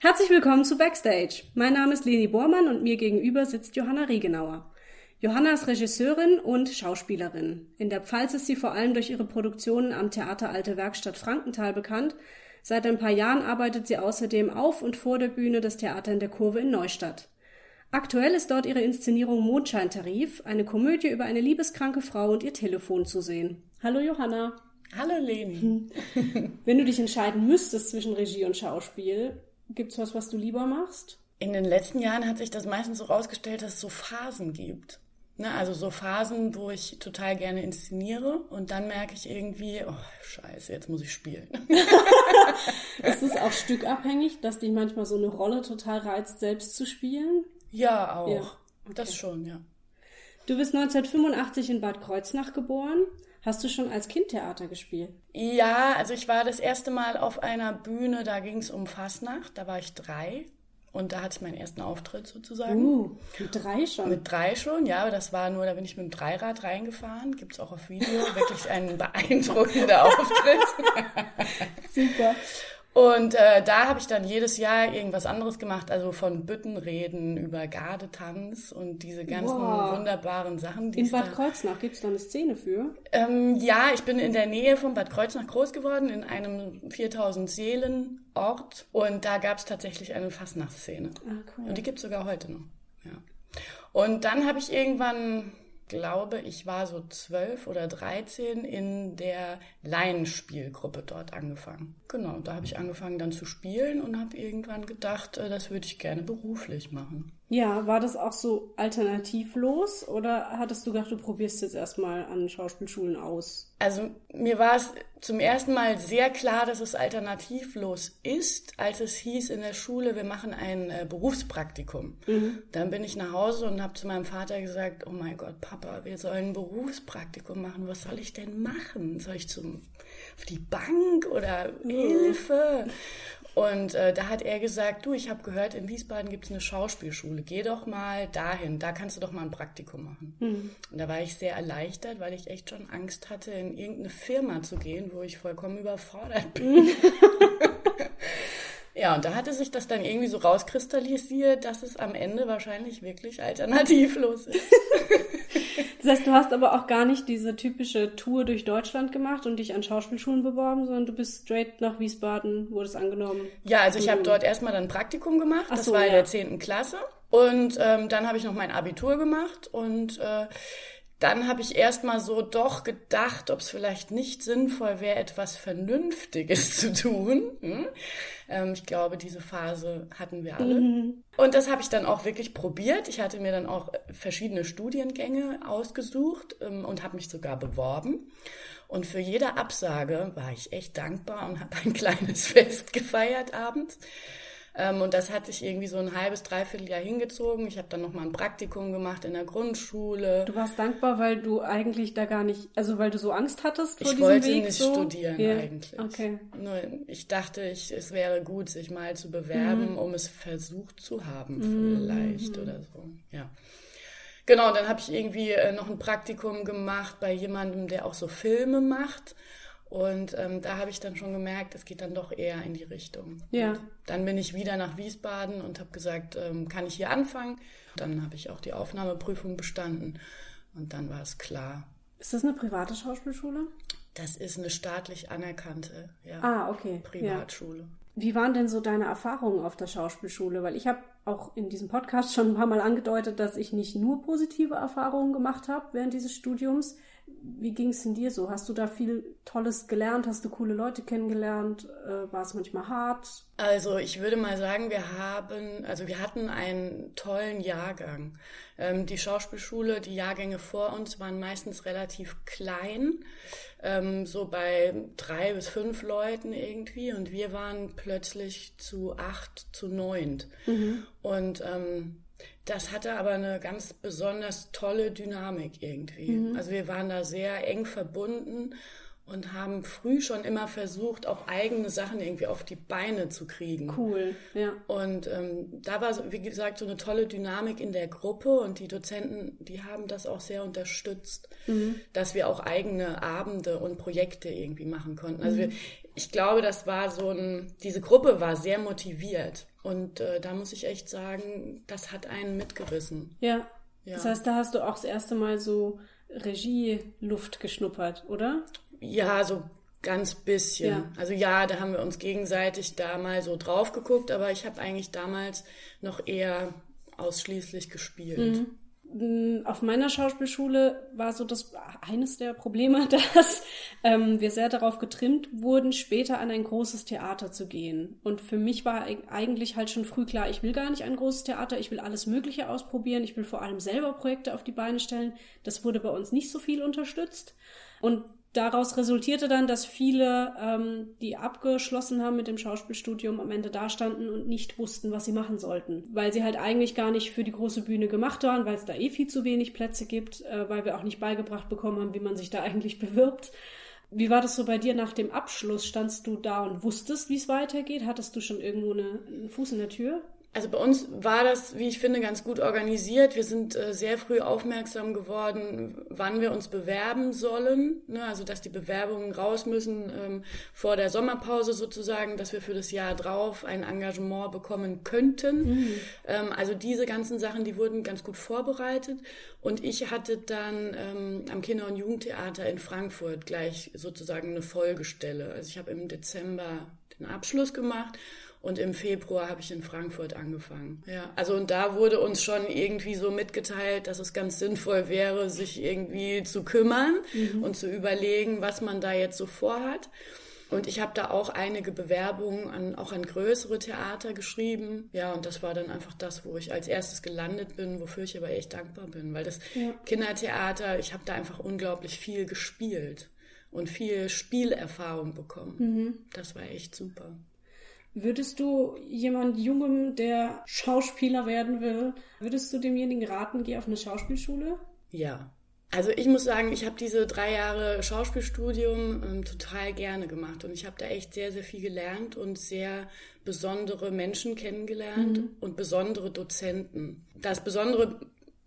Herzlich willkommen zu Backstage. Mein Name ist Leni Bormann und mir gegenüber sitzt Johanna Riegenauer. Johanna ist Regisseurin und Schauspielerin. In der Pfalz ist sie vor allem durch ihre Produktionen am Theater Alte Werkstatt Frankenthal bekannt. Seit ein paar Jahren arbeitet sie außerdem auf und vor der Bühne des Theater in der Kurve in Neustadt. Aktuell ist dort ihre Inszenierung Mondscheintarif, eine Komödie über eine liebeskranke Frau und ihr Telefon zu sehen. Hallo Johanna. Hallo Leni. Wenn du dich entscheiden müsstest zwischen Regie und Schauspiel, gibt's was, was du lieber machst? In den letzten Jahren hat sich das meistens so rausgestellt, dass es so Phasen gibt. Ne, also so Phasen, wo ich total gerne inszeniere und dann merke ich irgendwie, oh scheiße, jetzt muss ich spielen. ist es auch stückabhängig, dass dich manchmal so eine Rolle total reizt, selbst zu spielen? Ja, auch. Ja. Okay. Das schon, ja. Du bist 1985 in Bad Kreuznach geboren. Hast du schon als Kind Theater gespielt? Ja, also ich war das erste Mal auf einer Bühne, da ging es um Fasnacht, da war ich drei. Und da hatte ich meinen ersten Auftritt sozusagen. Uh, mit drei schon? Mit drei schon, ja. Aber das war nur, da bin ich mit dem Dreirad reingefahren. Gibt es auch auf Video. Wirklich ein beeindruckender Auftritt. Super. Und äh, da habe ich dann jedes Jahr irgendwas anderes gemacht, also von Büttenreden über Gardetanz und diese ganzen wow. wunderbaren Sachen. In Bad. Kreuznach gibt es da eine Szene für? Ähm, ja, ich bin in der Nähe von Bad Kreuznach groß geworden, in einem 4000 Seelen Ort. Und da gab es tatsächlich eine Fastnachtsszene. Ah, cool. Und die gibt es sogar heute noch. Ja. Und dann habe ich irgendwann glaube, ich war so zwölf oder dreizehn in der Laienspielgruppe dort angefangen. Genau, da habe ich angefangen dann zu spielen und habe irgendwann gedacht, äh, das würde ich gerne beruflich machen. Ja, war das auch so alternativlos oder hattest du gedacht, du probierst jetzt erstmal an Schauspielschulen aus? Also mir war es zum ersten Mal sehr klar, dass es alternativlos ist, als es hieß in der Schule, wir machen ein äh, Berufspraktikum. Mhm. Dann bin ich nach Hause und habe zu meinem Vater gesagt, oh mein Gott, Papa, wir sollen ein Berufspraktikum machen. Was soll ich denn machen? Soll ich zum auf die Bank oder mhm. Hilfe? Und äh, da hat er gesagt, du, ich habe gehört, in Wiesbaden gibt es eine Schauspielschule. Geh doch mal dahin, da kannst du doch mal ein Praktikum machen. Mhm. Und da war ich sehr erleichtert, weil ich echt schon Angst hatte, in irgendeine Firma zu gehen, wo ich vollkommen überfordert bin. Ja, und da hatte sich das dann irgendwie so rauskristallisiert, dass es am Ende wahrscheinlich wirklich alternativlos ist. das heißt, du hast aber auch gar nicht diese typische Tour durch Deutschland gemacht und dich an Schauspielschulen beworben, sondern du bist straight nach Wiesbaden, wurdest angenommen. Ja, also ich habe dort erstmal dann ein Praktikum gemacht, Ach das so, war in ja. der 10. Klasse. Und ähm, dann habe ich noch mein Abitur gemacht und äh, dann habe ich erstmal so doch gedacht, ob es vielleicht nicht sinnvoll wäre, etwas Vernünftiges zu tun. Hm? Ähm, ich glaube, diese Phase hatten wir alle. Mhm. Und das habe ich dann auch wirklich probiert. Ich hatte mir dann auch verschiedene Studiengänge ausgesucht ähm, und habe mich sogar beworben. Und für jede Absage war ich echt dankbar und habe ein kleines Fest gefeiert abends. Ähm, und das hat sich irgendwie so ein halbes, dreiviertel Jahr hingezogen. Ich habe dann nochmal ein Praktikum gemacht in der Grundschule. Du warst dankbar, weil du eigentlich da gar nicht, also weil du so Angst hattest vor ich diesem Weg? Ich wollte nicht so? studieren yeah. eigentlich. Okay. Nur ich dachte, ich, es wäre gut, sich mal zu bewerben, mhm. um es versucht zu haben mhm. vielleicht mhm. oder so. Ja. Genau, dann habe ich irgendwie äh, noch ein Praktikum gemacht bei jemandem, der auch so Filme macht. Und ähm, da habe ich dann schon gemerkt, es geht dann doch eher in die Richtung. Ja. Und dann bin ich wieder nach Wiesbaden und habe gesagt, ähm, kann ich hier anfangen? Dann habe ich auch die Aufnahmeprüfung bestanden und dann war es klar. Ist das eine private Schauspielschule? Das ist eine staatlich anerkannte ja, ah, okay. Privatschule. Ja. Wie waren denn so deine Erfahrungen auf der Schauspielschule? Weil ich habe auch in diesem Podcast schon ein paar Mal angedeutet, dass ich nicht nur positive Erfahrungen gemacht habe während dieses Studiums. Wie ging es denn dir so? Hast du da viel Tolles gelernt? Hast du coole Leute kennengelernt? Äh, war es manchmal hart? Also ich würde mal sagen, wir haben, also wir hatten einen tollen Jahrgang. Ähm, die Schauspielschule, die Jahrgänge vor uns waren meistens relativ klein, ähm, so bei drei bis fünf Leuten irgendwie. Und wir waren plötzlich zu acht, zu neunt. Mhm. Und ähm, das hatte aber eine ganz besonders tolle Dynamik irgendwie. Mhm. Also wir waren da sehr eng verbunden und haben früh schon immer versucht, auch eigene Sachen irgendwie auf die Beine zu kriegen. Cool, ja. Und ähm, da war, wie gesagt, so eine tolle Dynamik in der Gruppe und die Dozenten, die haben das auch sehr unterstützt, mhm. dass wir auch eigene Abende und Projekte irgendwie machen konnten. Also mhm. wir, ich glaube, das war so ein, diese Gruppe war sehr motiviert und äh, da muss ich echt sagen, das hat einen mitgerissen. Ja. ja. Das heißt, da hast du auch das erste Mal so Regieluft geschnuppert, oder? Ja, so ganz bisschen. Ja. Also ja, da haben wir uns gegenseitig da mal so drauf geguckt, aber ich habe eigentlich damals noch eher ausschließlich gespielt. Mhm. Mm, auf meiner Schauspielschule war so das eines der Probleme, dass ähm, wir sehr darauf getrimmt wurden, später an ein großes Theater zu gehen. Und für mich war eigentlich halt schon früh klar, ich will gar nicht ein großes Theater, ich will alles Mögliche ausprobieren, ich will vor allem selber Projekte auf die Beine stellen. Das wurde bei uns nicht so viel unterstützt. Und daraus resultierte dann, dass viele, ähm, die abgeschlossen haben mit dem Schauspielstudium, am Ende dastanden und nicht wussten, was sie machen sollten. Weil sie halt eigentlich gar nicht für die große Bühne gemacht waren, weil es da eh viel zu wenig Plätze gibt, äh, weil wir auch nicht beigebracht bekommen haben, wie man sich da eigentlich bewirbt. Wie war das so bei dir nach dem Abschluss? Standst du da und wusstest, wie es weitergeht? Hattest du schon irgendwo eine, einen Fuß in der Tür? Also bei uns war das, wie ich finde, ganz gut organisiert. Wir sind äh, sehr früh aufmerksam geworden, wann wir uns bewerben sollen. Ne? Also dass die Bewerbungen raus müssen ähm, vor der Sommerpause sozusagen, dass wir für das Jahr drauf ein Engagement bekommen könnten. Mhm. Ähm, also diese ganzen Sachen, die wurden ganz gut vorbereitet. Und ich hatte dann ähm, am Kinder- und Jugendtheater in Frankfurt gleich sozusagen eine Folgestelle. Also ich habe im Dezember den Abschluss gemacht und im Februar habe ich in Frankfurt angefangen. Ja, also und da wurde uns schon irgendwie so mitgeteilt, dass es ganz sinnvoll wäre, sich irgendwie zu kümmern mhm. und zu überlegen, was man da jetzt so vorhat. Und ich habe da auch einige Bewerbungen an, auch an größere Theater geschrieben. Ja, und das war dann einfach das, wo ich als erstes gelandet bin, wofür ich aber echt dankbar bin. Weil das ja. Kindertheater, ich habe da einfach unglaublich viel gespielt und viel Spielerfahrung bekommen. Mhm. Das war echt super. Würdest du jemand Jungem, der Schauspieler werden will, würdest du demjenigen raten, geh auf eine Schauspielschule? Ja. Also ich muss sagen, ich habe diese drei Jahre Schauspielstudium ähm, total gerne gemacht und ich habe da echt sehr, sehr viel gelernt und sehr besondere Menschen kennengelernt mhm. und besondere Dozenten. Das Besondere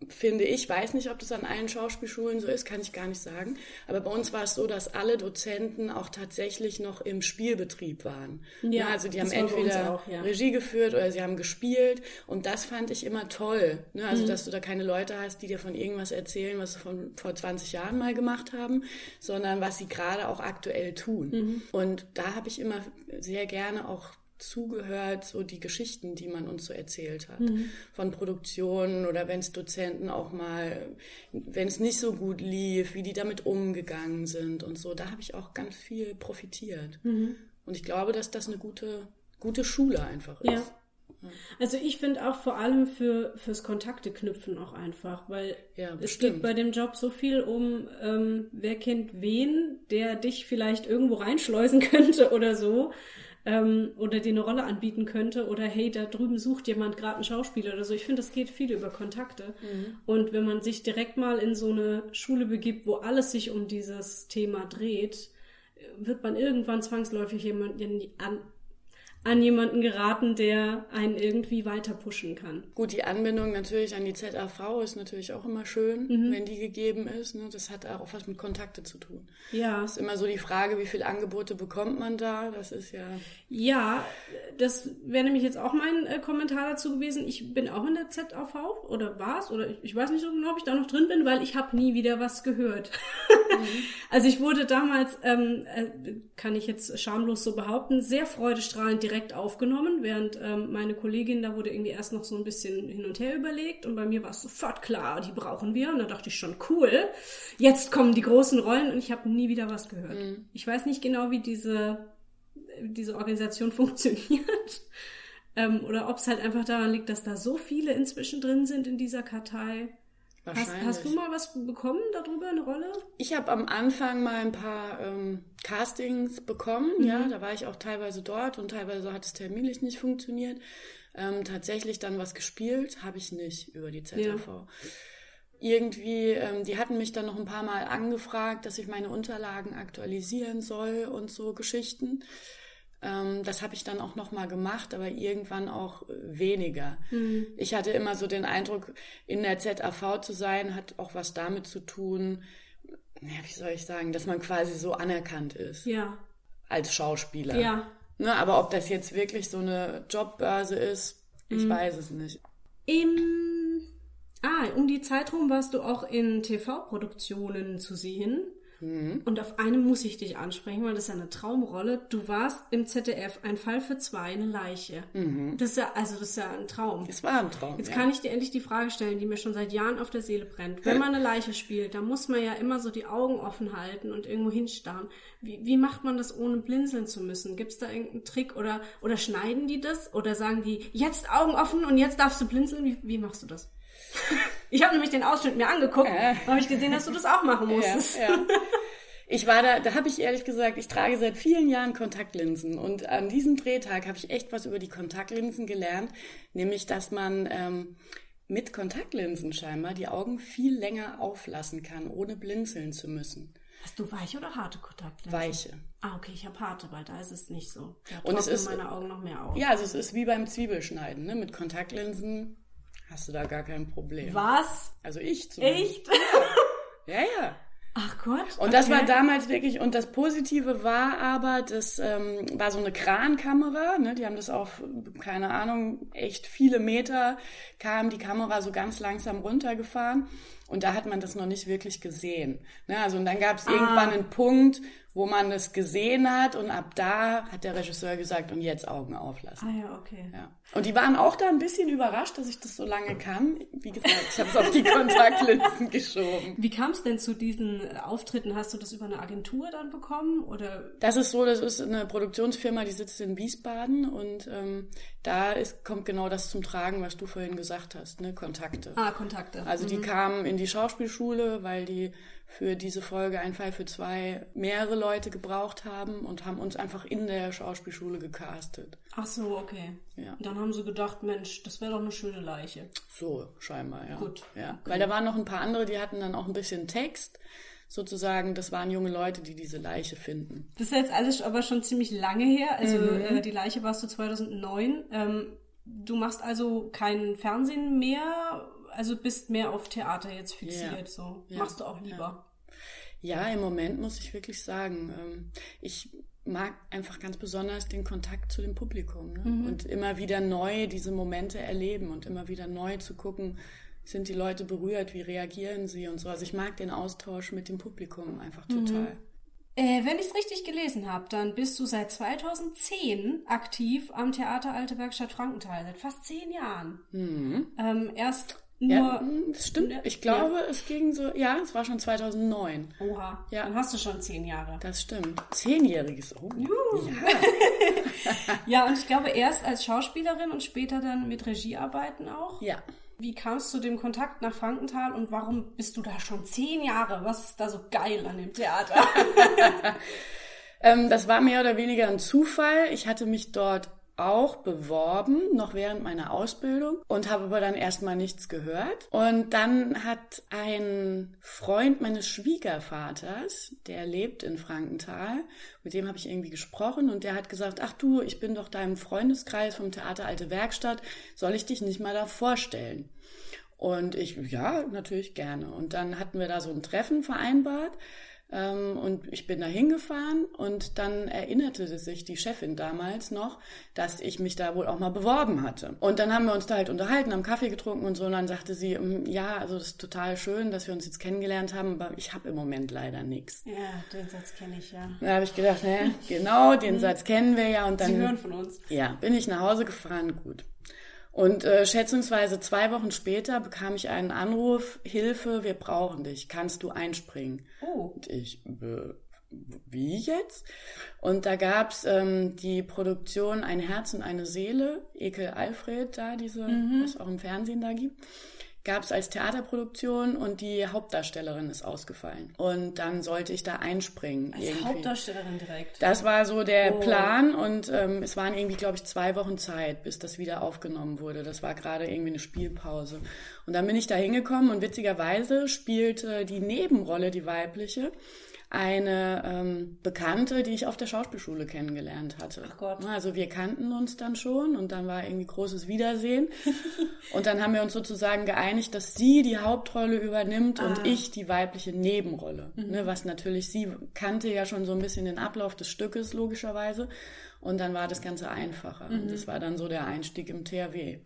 finde ich, weiß nicht, ob das an allen Schauspielschulen so ist, kann ich gar nicht sagen. Aber bei uns war es so, dass alle Dozenten auch tatsächlich noch im Spielbetrieb waren. Ja, ja also die haben entweder auch, ja. Regie geführt oder sie haben gespielt. Und das fand ich immer toll. Ne? Also, mhm. dass du da keine Leute hast, die dir von irgendwas erzählen, was sie von vor 20 Jahren mal gemacht haben, sondern was sie gerade auch aktuell tun. Mhm. Und da habe ich immer sehr gerne auch zugehört, so die Geschichten, die man uns so erzählt hat. Mhm. Von Produktionen oder wenn es Dozenten auch mal, wenn es nicht so gut lief, wie die damit umgegangen sind und so. Da habe ich auch ganz viel profitiert. Mhm. Und ich glaube, dass das eine gute, gute Schule einfach ist. Ja. Also ich finde auch vor allem für fürs Kontakte knüpfen auch einfach, weil ja, es geht bei dem Job so viel um, ähm, wer kennt wen, der dich vielleicht irgendwo reinschleusen könnte oder so ähm, oder dir eine Rolle anbieten könnte oder hey, da drüben sucht jemand gerade einen Schauspieler oder so. Ich finde, das geht viel über Kontakte. Mhm. Und wenn man sich direkt mal in so eine Schule begibt, wo alles sich um dieses Thema dreht, wird man irgendwann zwangsläufig jemanden an, an jemanden geraten, der einen irgendwie weiter pushen kann. Gut, die Anbindung natürlich an die ZAV ist natürlich auch immer schön, mhm. wenn die gegeben ist. Ne? Das hat auch was mit Kontakte zu tun. Ja. Ist immer so die Frage, wie viele Angebote bekommt man da? Das ist ja. Ja, das wäre nämlich jetzt auch mein äh, Kommentar dazu gewesen. Ich bin auch in der ZAV oder war es? Oder ich, ich, weiß nicht so genau, ob ich da noch drin bin, weil ich habe nie wieder was gehört. Mhm. also ich wurde damals, ähm, äh, kann ich jetzt schamlos so behaupten, sehr freudestrahlend direkt aufgenommen, während ähm, meine Kollegin, da wurde irgendwie erst noch so ein bisschen hin und her überlegt und bei mir war es sofort klar, die brauchen wir. Und da dachte ich schon, cool, jetzt kommen die großen Rollen und ich habe nie wieder was gehört. Mhm. Ich weiß nicht genau, wie diese, diese Organisation funktioniert. ähm, oder ob es halt einfach daran liegt, dass da so viele inzwischen drin sind in dieser Kartei. Hast, hast, du mal was bekommen darüber, eine Rolle? Ich habe am Anfang mal ein paar ähm, Castings bekommen, mhm. ja, da war ich auch teilweise dort und teilweise hat es terminlich nicht funktioniert. Ähm, tatsächlich dann was gespielt habe ich nicht über die ZAV. Ja. irgendwie, ähm, die hatten mich dann noch ein paar Mal angefragt, dass ich meine Unterlagen aktualisieren soll und so Geschichten. Ähm, das habe ich dann auch noch mal gemacht, aber irgendwann auch weniger. Mhm. Ich hatte immer so den Eindruck, in der ZAV zu sein, hat auch was damit zu tun, ja, wie soll ich sagen, dass man quasi so anerkannt ist. Ja. Als Schauspieler. Ja. Ne, aber ob das jetzt wirklich so eine Jobbörse ist, ich mhm. weiß es nicht. Im Ah, um die Zeit rum warst du auch in TV-Produktionen zu sehen. Mhm. Und auf eine muss ich dich ansprechen, weil das ist ja eine Traumrolle. Du warst im ZDF ein Fall für zwei, eine Leiche. Mhm. Das ist ja, also das ist ja ein Traum. Es war ein Traum. Jetzt ja. kann ich dir endlich die Frage stellen, die mir schon seit Jahren auf der Seele brennt. Wenn man eine Leiche spielt, dann muss man ja immer so die Augen offen halten und irgendwo hinstarren. Wie, wie macht man das, ohne blinzeln zu müssen? Gibt es da irgendeinen Trick oder, oder schneiden die das? Oder sagen die, jetzt Augen offen und jetzt darfst du blinzeln? Wie, wie machst du das? Ich habe nämlich den Ausschnitt mir angeguckt, äh. habe ich gesehen, dass du das auch machen musstest. Ja, ja. Ich war da, da habe ich ehrlich gesagt, ich trage seit vielen Jahren Kontaktlinsen und an diesem Drehtag habe ich echt was über die Kontaktlinsen gelernt, nämlich dass man ähm, mit Kontaktlinsen scheinbar die Augen viel länger auflassen kann, ohne blinzeln zu müssen. Hast du weiche oder harte Kontaktlinsen? Weiche. Ah, okay, ich habe harte, weil da ist es nicht so. Da und es ist meine Augen noch mehr auf. Ja, also es ist wie beim Zwiebelschneiden, ne? Mit Kontaktlinsen hast du da gar kein Problem. Was? Also ich zumindest. Echt? Ja, ja. Ach Gott. Und das war damals wirklich, und das Positive war aber, das ähm, war so eine Krankamera, ne? die haben das auf, keine Ahnung, echt viele Meter kam die Kamera so ganz langsam runtergefahren und da hat man das noch nicht wirklich gesehen. Ne? Also und dann gab es ah. irgendwann einen Punkt, wo man es gesehen hat und ab da hat der Regisseur gesagt, und jetzt Augen auflassen. Ah ja, okay. Ja. Und die waren auch da ein bisschen überrascht, dass ich das so lange kann. Wie gesagt, ich habe es auf die Kontaktlinsen geschoben. Wie kam es denn zu diesen Auftritten? Hast du das über eine Agentur dann bekommen? Oder? Das ist so, das ist eine Produktionsfirma, die sitzt in Wiesbaden und ähm, da ist, kommt genau das zum Tragen, was du vorhin gesagt hast, ne? Kontakte. Ah, Kontakte. Also die mhm. kamen in die Schauspielschule, weil die für diese Folge ein Fall für zwei mehrere Leute gebraucht haben und haben uns einfach in der Schauspielschule gecastet. Ach so, okay. Ja. Dann haben sie gedacht, Mensch, das wäre doch eine schöne Leiche. So, scheinbar, ja. Gut. Ja. Okay. Weil da waren noch ein paar andere, die hatten dann auch ein bisschen Text. Sozusagen, das waren junge Leute, die diese Leiche finden. Das ist jetzt alles aber schon ziemlich lange her. Also mhm. äh, die Leiche warst du 2009. Ähm, du machst also kein Fernsehen mehr also bist mehr auf Theater jetzt fixiert, ja. so. Ja. Machst du auch lieber. Ja. ja. im Moment muss ich wirklich sagen, ähm, ich mag einfach ganz besonders den Kontakt zu dem Publikum ne? mhm. und immer wieder neu diese Momente erleben und immer wieder neu zu gucken, sind die Leute berührt, wie reagieren sie und so. Also ich mag den Austausch mit dem Publikum einfach mhm. total. Mhm. Äh, wenn ich es richtig gelesen habe, dann bist du seit 2010 aktiv am Theater Alte Werkstatt Frankenthal, seit fast zehn Jahren. Mhm. Ähm, erst nur, ja, hm, das stimmt. Ich glaube, ja. es ging so, ja, es war schon 2009. Oha. Ja. Dann hast du schon zehn Jahre. Das stimmt. Zehnjähriges. Oh. Juhu. Ja. ja, und ich glaube erst als Schauspielerin und später dann mit Regiearbeiten auch. Ja. Wie kamst du dem Kontakt nach Frankenthal und warum bist du da schon zehn Jahre? Was ist da so geil an dem Theater? ähm, das war mehr oder weniger ein Zufall. Ich hatte mich dort auch beworben, noch während meiner Ausbildung und habe aber dann erstmal nichts gehört. Und dann hat ein Freund meines Schwiegervaters, der lebt in Frankenthal, mit dem habe ich irgendwie gesprochen und der hat gesagt, ach du, ich bin doch deinem Freundeskreis vom Theater Alte Werkstatt, soll ich dich nicht mal da vorstellen? Und ich, ja, natürlich gerne. Und dann hatten wir da so ein Treffen vereinbart. Ähm, und ich bin da hingefahren und dann erinnerte sich die Chefin damals noch, dass ich mich da wohl auch mal beworben hatte. Und dann haben wir uns da halt unterhalten, haben Kaffee getrunken und so. Und dann sagte sie, mm, ja, also das ist total schön, dass wir uns jetzt kennengelernt haben, aber ich habe im Moment leider nichts. Ja, den Satz kenne ich ja. Da habe ich gedacht, ne, genau, den mhm. Satz kennen wir ja. Und dann, sie hören von uns. Ja, bin ich nach Hause gefahren, gut. Und äh, schätzungsweise zwei Wochen später bekam ich einen Anruf, Hilfe, wir brauchen dich, kannst du einspringen? Oh. Und ich, äh, wie jetzt? Und da gab's ähm, die Produktion Ein Herz und eine Seele, Ekel Alfred da, diese, mhm. was auch im Fernsehen da gibt. Gab es als Theaterproduktion und die Hauptdarstellerin ist ausgefallen. Und dann sollte ich da einspringen. Als irgendwie. Hauptdarstellerin direkt. Das war so der oh. Plan und ähm, es waren irgendwie, glaube ich, zwei Wochen Zeit, bis das wieder aufgenommen wurde. Das war gerade irgendwie eine Spielpause. Und dann bin ich da hingekommen und witzigerweise spielte die Nebenrolle, die weibliche, eine ähm, Bekannte, die ich auf der Schauspielschule kennengelernt hatte. Ach Gott. Also wir kannten uns dann schon und dann war irgendwie großes Wiedersehen. und dann haben wir uns sozusagen geeinigt, dass sie die Hauptrolle übernimmt ah. und ich die weibliche Nebenrolle. Mhm. Ne, was natürlich, sie kannte ja schon so ein bisschen den Ablauf des Stückes, logischerweise. Und dann war das Ganze einfacher. Mhm. Das war dann so der Einstieg im THW.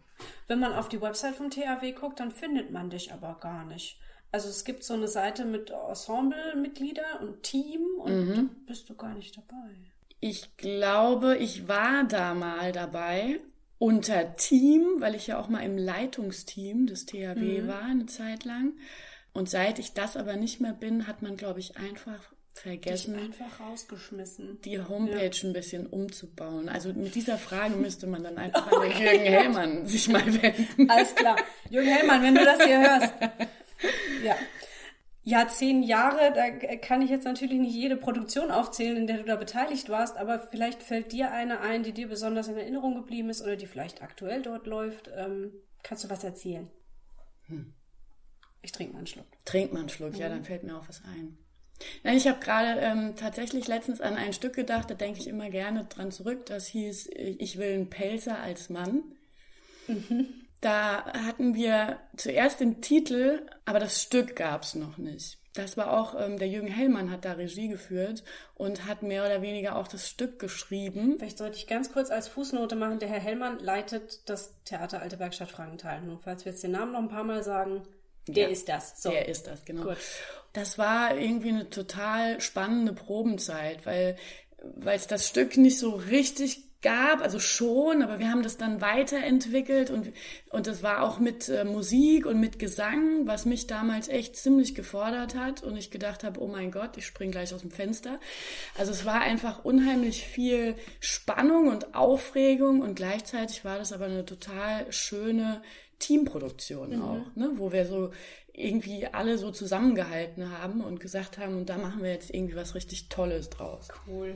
Wenn man auf die Website vom THW guckt, dann findet man dich aber gar nicht. Also es gibt so eine Seite mit Ensemble-Mitglieder und Team und mhm. bist du gar nicht dabei. Ich glaube, ich war da mal dabei unter Team, weil ich ja auch mal im Leitungsteam des THW mhm. war eine Zeit lang. Und seit ich das aber nicht mehr bin, hat man, glaube ich, einfach vergessen, einfach rausgeschmissen. die Homepage ja. ein bisschen umzubauen. Also mit dieser Frage müsste man dann einfach an den Jürgen Hellmann sich mal wenden. Alles klar. Jürgen Hellmann, wenn du das hier hörst, ja. Ja, zehn Jahre, da kann ich jetzt natürlich nicht jede Produktion aufzählen, in der du da beteiligt warst, aber vielleicht fällt dir eine ein, die dir besonders in Erinnerung geblieben ist oder die vielleicht aktuell dort läuft. Ähm, kannst du was erzählen? Hm. Ich trinke mal einen Schluck. Trink mal einen Schluck, mhm. ja, dann fällt mir auch was ein. Nein, ich habe gerade ähm, tatsächlich letztens an ein Stück gedacht, da denke ich immer gerne dran zurück. Das hieß Ich will einen Pelzer als Mann. Mhm. Da hatten wir zuerst den Titel, aber das Stück gab's noch nicht. Das war auch, ähm, der Jürgen Hellmann hat da Regie geführt und hat mehr oder weniger auch das Stück geschrieben. Vielleicht sollte ich ganz kurz als Fußnote machen, der Herr Hellmann leitet das Theater Alte Werkstatt Frankenthal. Nur falls wir jetzt den Namen noch ein paar Mal sagen, der ja, ist das. So. Der ist das, genau. Gut. Das war irgendwie eine total spannende Probenzeit, weil weil es das Stück nicht so richtig gab, also schon, aber wir haben das dann weiterentwickelt und, und das war auch mit äh, Musik und mit Gesang, was mich damals echt ziemlich gefordert hat und ich gedacht habe, oh mein Gott, ich spring gleich aus dem Fenster. Also es war einfach unheimlich viel Spannung und Aufregung und gleichzeitig war das aber eine total schöne Teamproduktion mhm. auch, ne, wo wir so irgendwie alle so zusammengehalten haben und gesagt haben, und da machen wir jetzt irgendwie was richtig Tolles draus. Cool.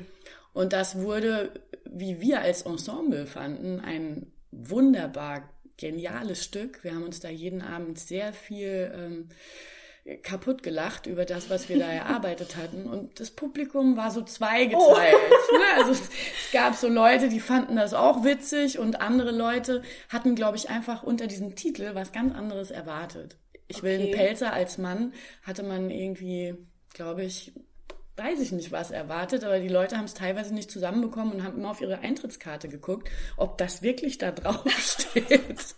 Und das wurde, wie wir als Ensemble fanden, ein wunderbar geniales Stück. Wir haben uns da jeden Abend sehr viel ähm, kaputt gelacht über das, was wir da erarbeitet hatten. Und das Publikum war so zweigeteilt. Oh. Ne? Also es, es, gab so Leute, die fanden das auch witzig und andere Leute hatten, glaube ich, einfach unter diesem Titel was ganz anderes erwartet. Ich will einen Pelzer als Mann, hatte man irgendwie, glaube ich, weiß ich nicht, was erwartet, aber die Leute haben es teilweise nicht zusammenbekommen und haben immer auf ihre Eintrittskarte geguckt, ob das wirklich da drauf steht.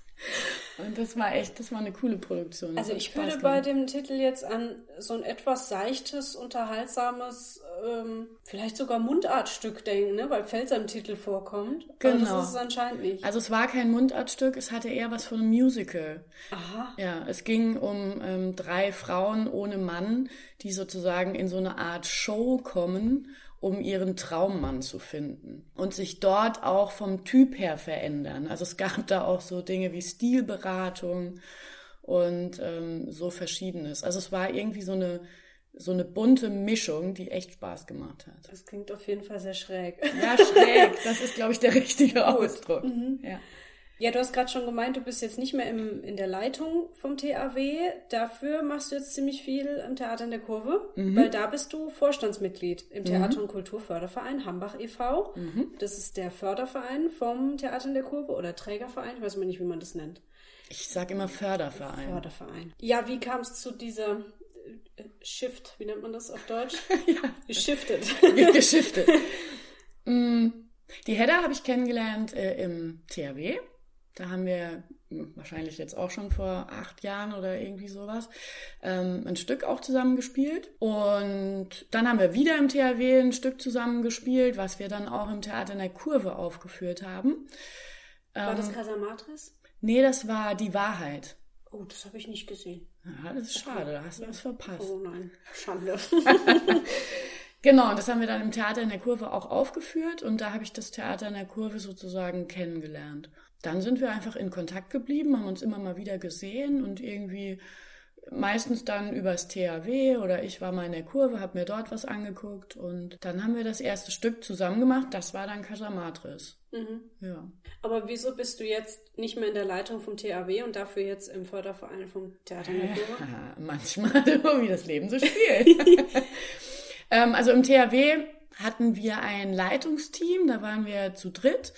Und das war echt, das war eine coole Produktion. Also ich würde bei dem Titel jetzt an so ein etwas seichtes, unterhaltsames, ähm, vielleicht sogar Mundartstück denken, ne? weil Pfälzer im Titel vorkommt. Genau. Aber das ist es anscheinend nicht. Also es war kein Mundartstück, es hatte eher was von einem Musical. Aha. Ja, es ging um ähm, drei Frauen ohne Mann, die sozusagen in so eine Art Show kommen um ihren Traummann zu finden und sich dort auch vom Typ her verändern. Also es gab da auch so Dinge wie Stilberatung und ähm, so verschiedenes. Also es war irgendwie so eine so eine bunte Mischung, die echt Spaß gemacht hat. Das klingt auf jeden Fall sehr schräg. Ja, schräg. Das ist, glaube ich, der richtige Ausdruck. Mhm. Ja. Ja, du hast gerade schon gemeint, du bist jetzt nicht mehr im, in der Leitung vom TAW. Dafür machst du jetzt ziemlich viel im Theater in der Kurve, mhm. weil da bist du Vorstandsmitglied im Theater- mhm. und Kulturförderverein Hambach e.V. Mhm. Das ist der Förderverein vom Theater in der Kurve oder Trägerverein, ich weiß immer nicht, wie man das nennt. Ich sage immer Förderverein. Förderverein. Ja, wie kam es zu dieser äh, Shift, wie nennt man das auf Deutsch? ja. Geschiftet. Geschiftet. Mm, die Hedda habe ich kennengelernt äh, im THW. Da haben wir hm, wahrscheinlich jetzt auch schon vor acht Jahren oder irgendwie sowas ähm, ein Stück auch zusammen gespielt. Und dann haben wir wieder im THW ein Stück zusammen gespielt, was wir dann auch im Theater in der Kurve aufgeführt haben. War ähm, das Casamatris? Nee, das war Die Wahrheit. Oh, das habe ich nicht gesehen. Ja, das ist schade, da hast du was verpasst. Oh nein, Schande. genau, und das haben wir dann im Theater in der Kurve auch aufgeführt und da habe ich das Theater in der Kurve sozusagen kennengelernt. Dann sind wir einfach in Kontakt geblieben, haben uns immer mal wieder gesehen und irgendwie meistens dann übers THW oder ich war mal in der Kurve, habe mir dort was angeguckt und dann haben wir das erste Stück zusammen gemacht. Das war dann Casamatris. Mhm. Ja. Aber wieso bist du jetzt nicht mehr in der Leitung vom THW und dafür jetzt im Förderverein vom Theater in der Kurve? Ja, manchmal, wie das Leben so spielt. ähm, also im THW hatten wir ein Leitungsteam, da waren wir zu dritt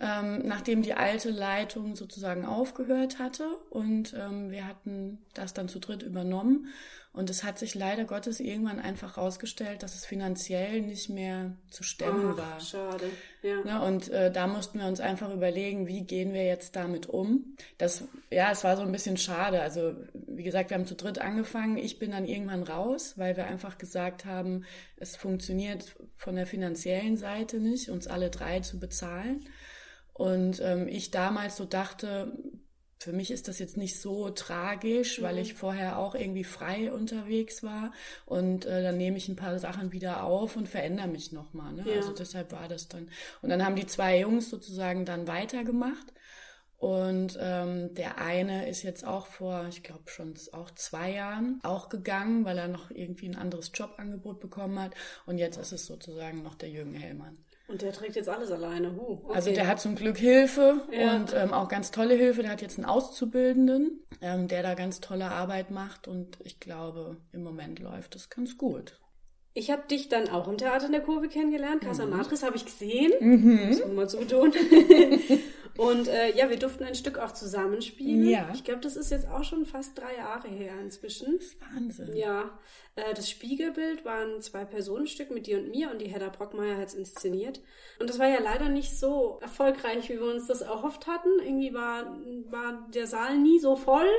ähm, nachdem die alte Leitung sozusagen aufgehört hatte. Und ähm, wir hatten das dann zu dritt übernommen. Und es hat sich leider Gottes irgendwann einfach herausgestellt, dass es finanziell nicht mehr zu stemmen Ach, war. Schade. Ja. Ne, und äh, da mussten wir uns einfach überlegen, wie gehen wir jetzt damit um. Das, ja, es war so ein bisschen schade. Also, wie gesagt, wir haben zu dritt angefangen. Ich bin dann irgendwann raus, weil wir einfach gesagt haben, es funktioniert von der finanziellen Seite nicht, uns alle drei zu bezahlen. Und ähm, ich damals so dachte, für mich ist das jetzt nicht so tragisch, mhm. weil ich vorher auch irgendwie frei unterwegs war und äh, dann nehme ich ein paar Sachen wieder auf und verändere mich nochmal. Ne? Ja. Also deshalb war das dann. Und dann haben die zwei Jungs sozusagen dann weitergemacht. Und ähm, der eine ist jetzt auch vor, ich glaube schon auch zwei Jahren auch gegangen, weil er noch irgendwie ein anderes Jobangebot bekommen hat. Und jetzt ist es sozusagen noch der Jürgen Hellmann. Und der trägt jetzt alles alleine. Uh, okay. Also der hat zum Glück Hilfe ja. und ähm, auch ganz tolle Hilfe. Der hat jetzt einen Auszubildenden, ähm, der da ganz tolle Arbeit macht und ich glaube, im Moment läuft es ganz gut. Ich habe dich dann auch im Theater in der Kurve kennengelernt. Casa mhm. Matris habe ich gesehen, mhm. um mal zu betonen. Und äh, ja, wir durften ein Stück auch zusammenspielen. Ja. Ich glaube, das ist jetzt auch schon fast drei Jahre her inzwischen. Das ist Wahnsinn. Ja. Äh, das Spiegelbild war ein Zwei-Personen-Stück mit dir und mir und die Hedda Brockmeier hat es inszeniert. Und das war ja leider nicht so erfolgreich, wie wir uns das erhofft hatten. Irgendwie war, war der Saal nie so voll.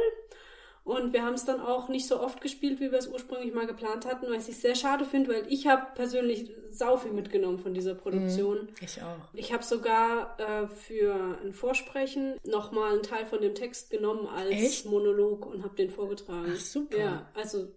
Und wir haben es dann auch nicht so oft gespielt, wie wir es ursprünglich mal geplant hatten, was ich sehr schade finde, weil ich habe persönlich sau viel mitgenommen von dieser Produktion. Mm, ich auch. Ich habe sogar äh, für ein Vorsprechen nochmal einen Teil von dem Text genommen als Echt? Monolog und habe den vorgetragen. Ach, super. Ja, also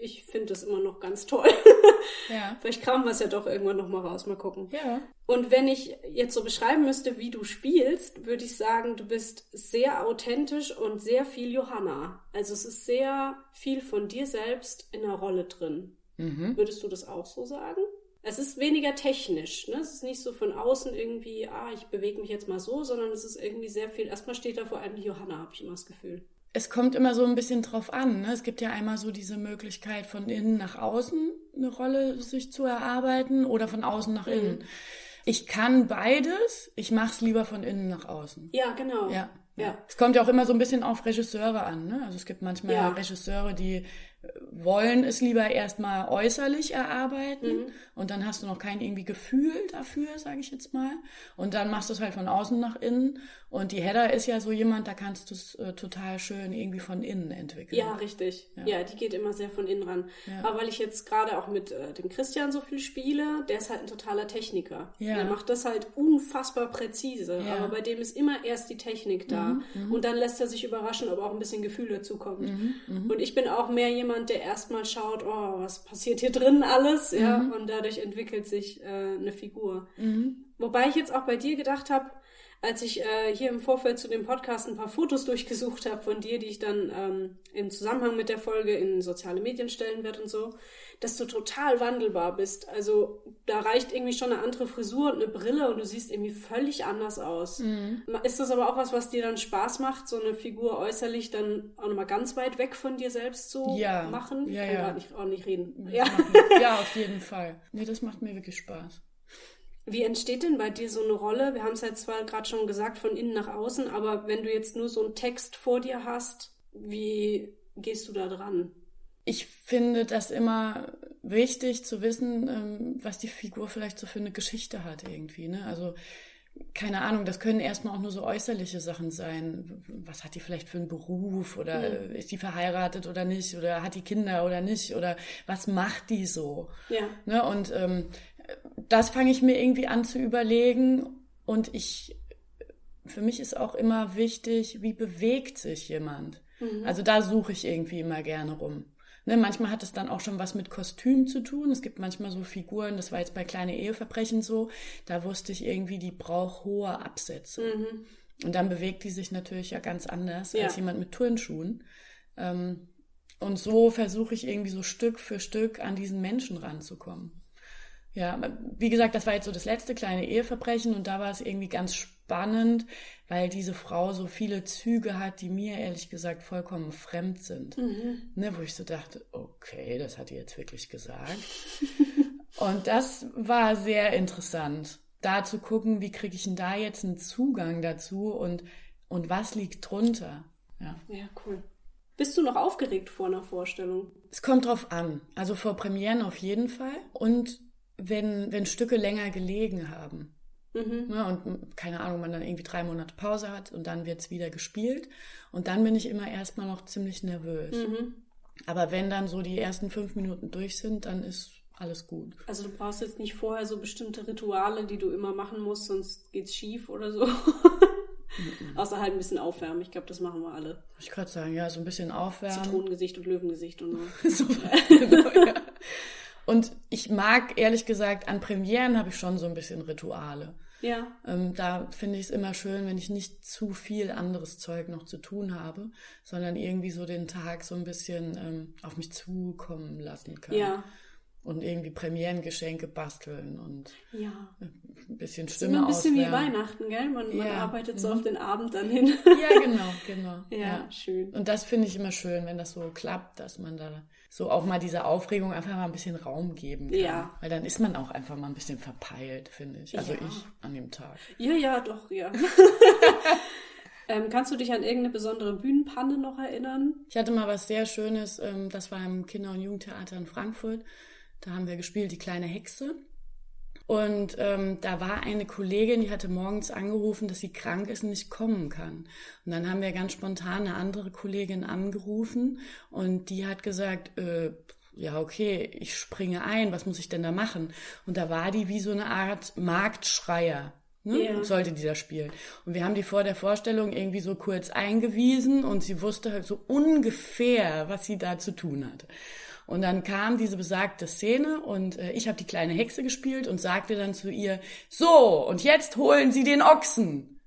ich finde das immer noch ganz toll. ja. Vielleicht kramen wir es ja doch irgendwann nochmal raus, mal gucken. Ja. Und wenn ich jetzt so beschreiben müsste, wie du spielst, würde ich sagen, du bist sehr authentisch und sehr viel Johanna. Also es ist sehr viel von dir selbst in der Rolle drin. Mhm. Würdest du das auch so sagen? Es ist weniger technisch, ne? Es ist nicht so von außen irgendwie, ah, ich bewege mich jetzt mal so, sondern es ist irgendwie sehr viel. Erstmal steht da vor allem die Johanna, habe ich immer das Gefühl. Es kommt immer so ein bisschen drauf an. Ne? Es gibt ja einmal so diese Möglichkeit, von innen nach außen eine Rolle sich zu erarbeiten oder von außen nach innen. Mhm. Ich kann beides. Ich mache es lieber von innen nach außen. Ja, genau. Ja. Ja. Es kommt ja auch immer so ein bisschen auf Regisseure an. Ne? Also es gibt manchmal ja. Regisseure, die wollen es lieber erstmal äußerlich erarbeiten mhm. und dann hast du noch kein irgendwie Gefühl dafür, sage ich jetzt mal. Und dann machst du es halt von außen nach innen. Und die Hedda ist ja so jemand, da kannst du es äh, total schön irgendwie von innen entwickeln. Ja, richtig. Ja, ja die geht immer sehr von innen ran. Ja. Aber weil ich jetzt gerade auch mit äh, dem Christian so viel spiele, der ist halt ein totaler Techniker. Ja. Der macht das halt unfassbar präzise. Ja. Aber bei dem ist immer erst die Technik da. Mhm, mhm. und dann lässt er sich überraschen, ob auch ein bisschen Gefühl dazu kommt. Mhm, mhm. und ich bin auch mehr jemand, jemand, der erstmal schaut, oh, was passiert hier drin alles, mhm. ja, und dadurch entwickelt sich äh, eine Figur. Mhm. Wobei ich jetzt auch bei dir gedacht habe, als ich äh, hier im Vorfeld zu dem Podcast ein paar Fotos durchgesucht habe von dir, die ich dann ähm, im Zusammenhang mit der Folge in soziale Medien stellen werde und so, dass du total wandelbar bist. Also da reicht irgendwie schon eine andere Frisur und eine Brille und du siehst irgendwie völlig anders aus. Mhm. Ist das aber auch was, was dir dann Spaß macht, so eine Figur äußerlich dann auch nochmal ganz weit weg von dir selbst zu ja. machen? Ja, ich kann ja. nicht, auch nicht reden. Ja. ja, auf jeden Fall. Nee, das macht mir wirklich Spaß. Wie entsteht denn bei dir so eine Rolle? Wir haben es jetzt zwar gerade schon gesagt, von innen nach außen, aber wenn du jetzt nur so einen Text vor dir hast, wie gehst du da dran? Ich finde das immer wichtig zu wissen, ähm, was die Figur vielleicht so für eine Geschichte hat irgendwie. Ne? Also keine Ahnung, das können erstmal auch nur so äußerliche Sachen sein. Was hat die vielleicht für einen Beruf oder mhm. ist die verheiratet oder nicht oder hat die Kinder oder nicht oder was macht die so? Ja. Ne? Und ähm, das fange ich mir irgendwie an zu überlegen und ich, für mich ist auch immer wichtig, wie bewegt sich jemand. Mhm. Also da suche ich irgendwie immer gerne rum. Ne, manchmal hat es dann auch schon was mit Kostüm zu tun. Es gibt manchmal so Figuren, das war jetzt bei kleine Eheverbrechen so, da wusste ich irgendwie, die braucht hohe Absätze. Mhm. Und dann bewegt die sich natürlich ja ganz anders ja. als jemand mit Turnschuhen. Ähm, und so versuche ich irgendwie so Stück für Stück an diesen Menschen ranzukommen. Ja, wie gesagt, das war jetzt so das letzte kleine Eheverbrechen und da war es irgendwie ganz spannend, weil diese Frau so viele Züge hat, die mir ehrlich gesagt vollkommen fremd sind. Mhm. Ne, wo ich so dachte, okay, das hat die jetzt wirklich gesagt. und das war sehr interessant, da zu gucken, wie kriege ich denn da jetzt einen Zugang dazu und, und was liegt drunter. Ja. ja, cool. Bist du noch aufgeregt vor einer Vorstellung? Es kommt drauf an. Also vor Premieren auf jeden Fall. Und wenn, wenn Stücke länger gelegen haben. Mhm. Ja, ne, und keine Ahnung, man dann irgendwie drei Monate Pause hat und dann wird es wieder gespielt. Und dann bin ich immer erstmal noch ziemlich nervös. Mhm. Aber wenn dann so die ersten fünf Minuten durch sind, dann ist alles gut. Also du brauchst jetzt nicht vorher so bestimmte Rituale, die du immer machen musst, sonst geht's schief oder so. Mhm. Außer halt ein bisschen aufwärmen. Ich glaube, das machen wir alle. Ich könnte sagen, ja, so ein bisschen aufwärmen. Zitronengesicht und Löwengesicht und so. so genau, ja. Und ich mag, ehrlich gesagt, an Premieren habe ich schon so ein bisschen Rituale. Ja. Ähm, da finde ich es immer schön, wenn ich nicht zu viel anderes Zeug noch zu tun habe, sondern irgendwie so den Tag so ein bisschen ähm, auf mich zukommen lassen kann. Ja und irgendwie Premierengeschenke basteln und ja. ein bisschen Stimme Das ist ein bisschen wie Weihnachten, gell? Man, man arbeitet so mhm. auf den Abend dann hin. Ja, genau, genau. ja, ja, schön. Und das finde ich immer schön, wenn das so klappt, dass man da so auch mal dieser Aufregung einfach mal ein bisschen Raum geben kann. Ja. Weil dann ist man auch einfach mal ein bisschen verpeilt, finde ich. Also ja. ich an dem Tag. Ja, ja, doch, ja. Ähm, kannst du dich an irgendeine besondere Bühnenpanne noch erinnern? Ich hatte mal was sehr Schönes, ähm, das war im Kinder- und Jugendtheater in Frankfurt. Da haben wir gespielt Die kleine Hexe. Und ähm, da war eine Kollegin, die hatte morgens angerufen, dass sie krank ist und nicht kommen kann. Und dann haben wir ganz spontan eine andere Kollegin angerufen und die hat gesagt, äh, ja, okay, ich springe ein, was muss ich denn da machen? Und da war die wie so eine Art Marktschreier. Ne? Yeah. Sollte die da spielen. Und wir haben die vor der Vorstellung irgendwie so kurz eingewiesen und sie wusste halt so ungefähr, was sie da zu tun hat. Und dann kam diese besagte Szene und äh, ich habe die kleine Hexe gespielt und sagte dann zu ihr, so, und jetzt holen Sie den Ochsen.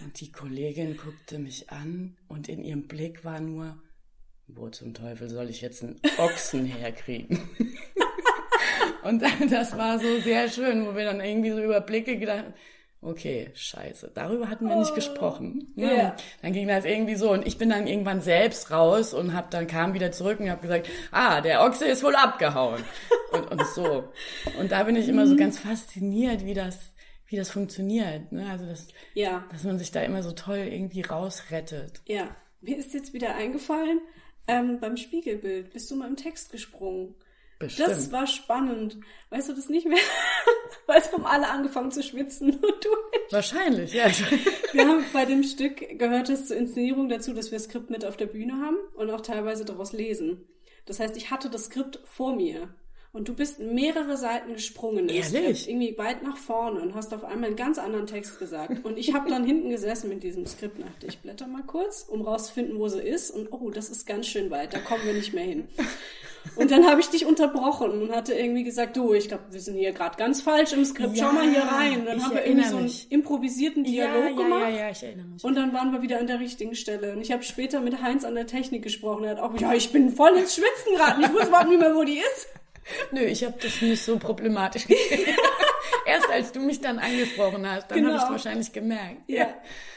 Und die Kollegin guckte mich an und in ihrem Blick war nur, wo zum Teufel soll ich jetzt einen Ochsen herkriegen? und das war so sehr schön, wo wir dann irgendwie so über Blicke gedacht haben, okay, scheiße, darüber hatten wir nicht oh, gesprochen. Ja. Yeah. Dann ging das irgendwie so und ich bin dann irgendwann selbst raus und hab dann kam wieder zurück und habe gesagt, ah, der Ochse ist wohl abgehauen und, und so. Und da bin ich immer so mhm. ganz fasziniert, wie das wie das funktioniert, ne? Also das, ja. dass man sich da immer so toll irgendwie rausrettet. Ja, mir ist jetzt wieder eingefallen, ähm, beim Spiegelbild bist du mal im Text gesprungen. Bestimmt. Das war spannend. Weißt du das nicht mehr? Weil es haben alle angefangen zu schwitzen und du nicht. Wahrscheinlich, ja. wir haben bei dem Stück gehört es zur Inszenierung dazu, dass wir das Skript mit auf der Bühne haben und auch teilweise daraus lesen. Das heißt, ich hatte das Skript vor mir. Und du bist mehrere Seiten gesprungen. Ehrlich? Irgendwie weit nach vorne und hast auf einmal einen ganz anderen Text gesagt. Und ich habe dann hinten gesessen mit diesem Skript und dachte, ich blätter mal kurz, um rauszufinden, wo sie ist. Und oh, das ist ganz schön weit, da kommen wir nicht mehr hin. Und dann habe ich dich unterbrochen und hatte irgendwie gesagt, du, ich glaube, wir sind hier gerade ganz falsch im Skript, ja, schau mal hier rein. Und dann haben wir irgendwie so einen improvisierten Dialog ja, gemacht. Ja, ja, ich erinnere mich. Und dann waren wir wieder an der richtigen Stelle. Und ich habe später mit Heinz an der Technik gesprochen. Er hat auch, ja, ich bin voll ins Schwitzen gerade. Ich wusste überhaupt nicht mehr, wo die ist. Nö, ich habe das nicht so problematisch gesehen. Erst als du mich dann angesprochen hast, dann genau. habe ich es wahrscheinlich gemerkt. Ja,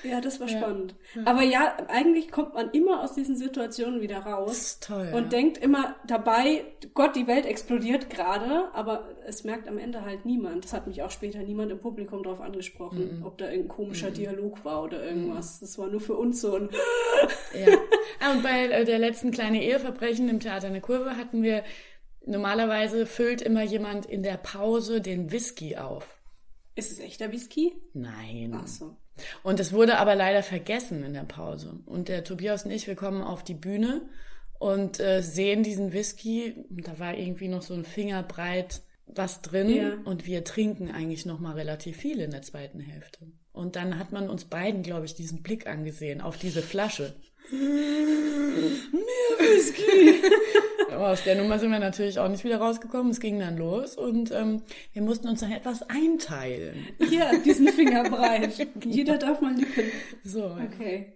ja, das war ja. spannend. Aber ja, eigentlich kommt man immer aus diesen Situationen wieder raus. Das ist toll. Und ja. denkt immer dabei, Gott, die Welt explodiert gerade, aber es merkt am Ende halt niemand. Das hat mich auch später niemand im Publikum darauf angesprochen, mhm. ob da irgendein komischer mhm. Dialog war oder irgendwas. Mhm. Das war nur für uns so ein. ja. Ah, und bei äh, der letzten kleine Eheverbrechen im Theater eine Kurve hatten wir Normalerweise füllt immer jemand in der Pause den Whisky auf. Ist es echter Whisky? Nein. Ach so. Und es wurde aber leider vergessen in der Pause. Und der Tobias und ich, wir kommen auf die Bühne und äh, sehen diesen Whisky. Und da war irgendwie noch so ein Fingerbreit was drin. Ja. Und wir trinken eigentlich noch mal relativ viel in der zweiten Hälfte. Und dann hat man uns beiden, glaube ich, diesen Blick angesehen auf diese Flasche. Mehr Whisky. Aber aus der Nummer sind wir natürlich auch nicht wieder rausgekommen. Es ging dann los und ähm, wir mussten uns dann etwas einteilen. Ja, diesen Fingerbreit. Jeder darf mal nippen. So. Okay.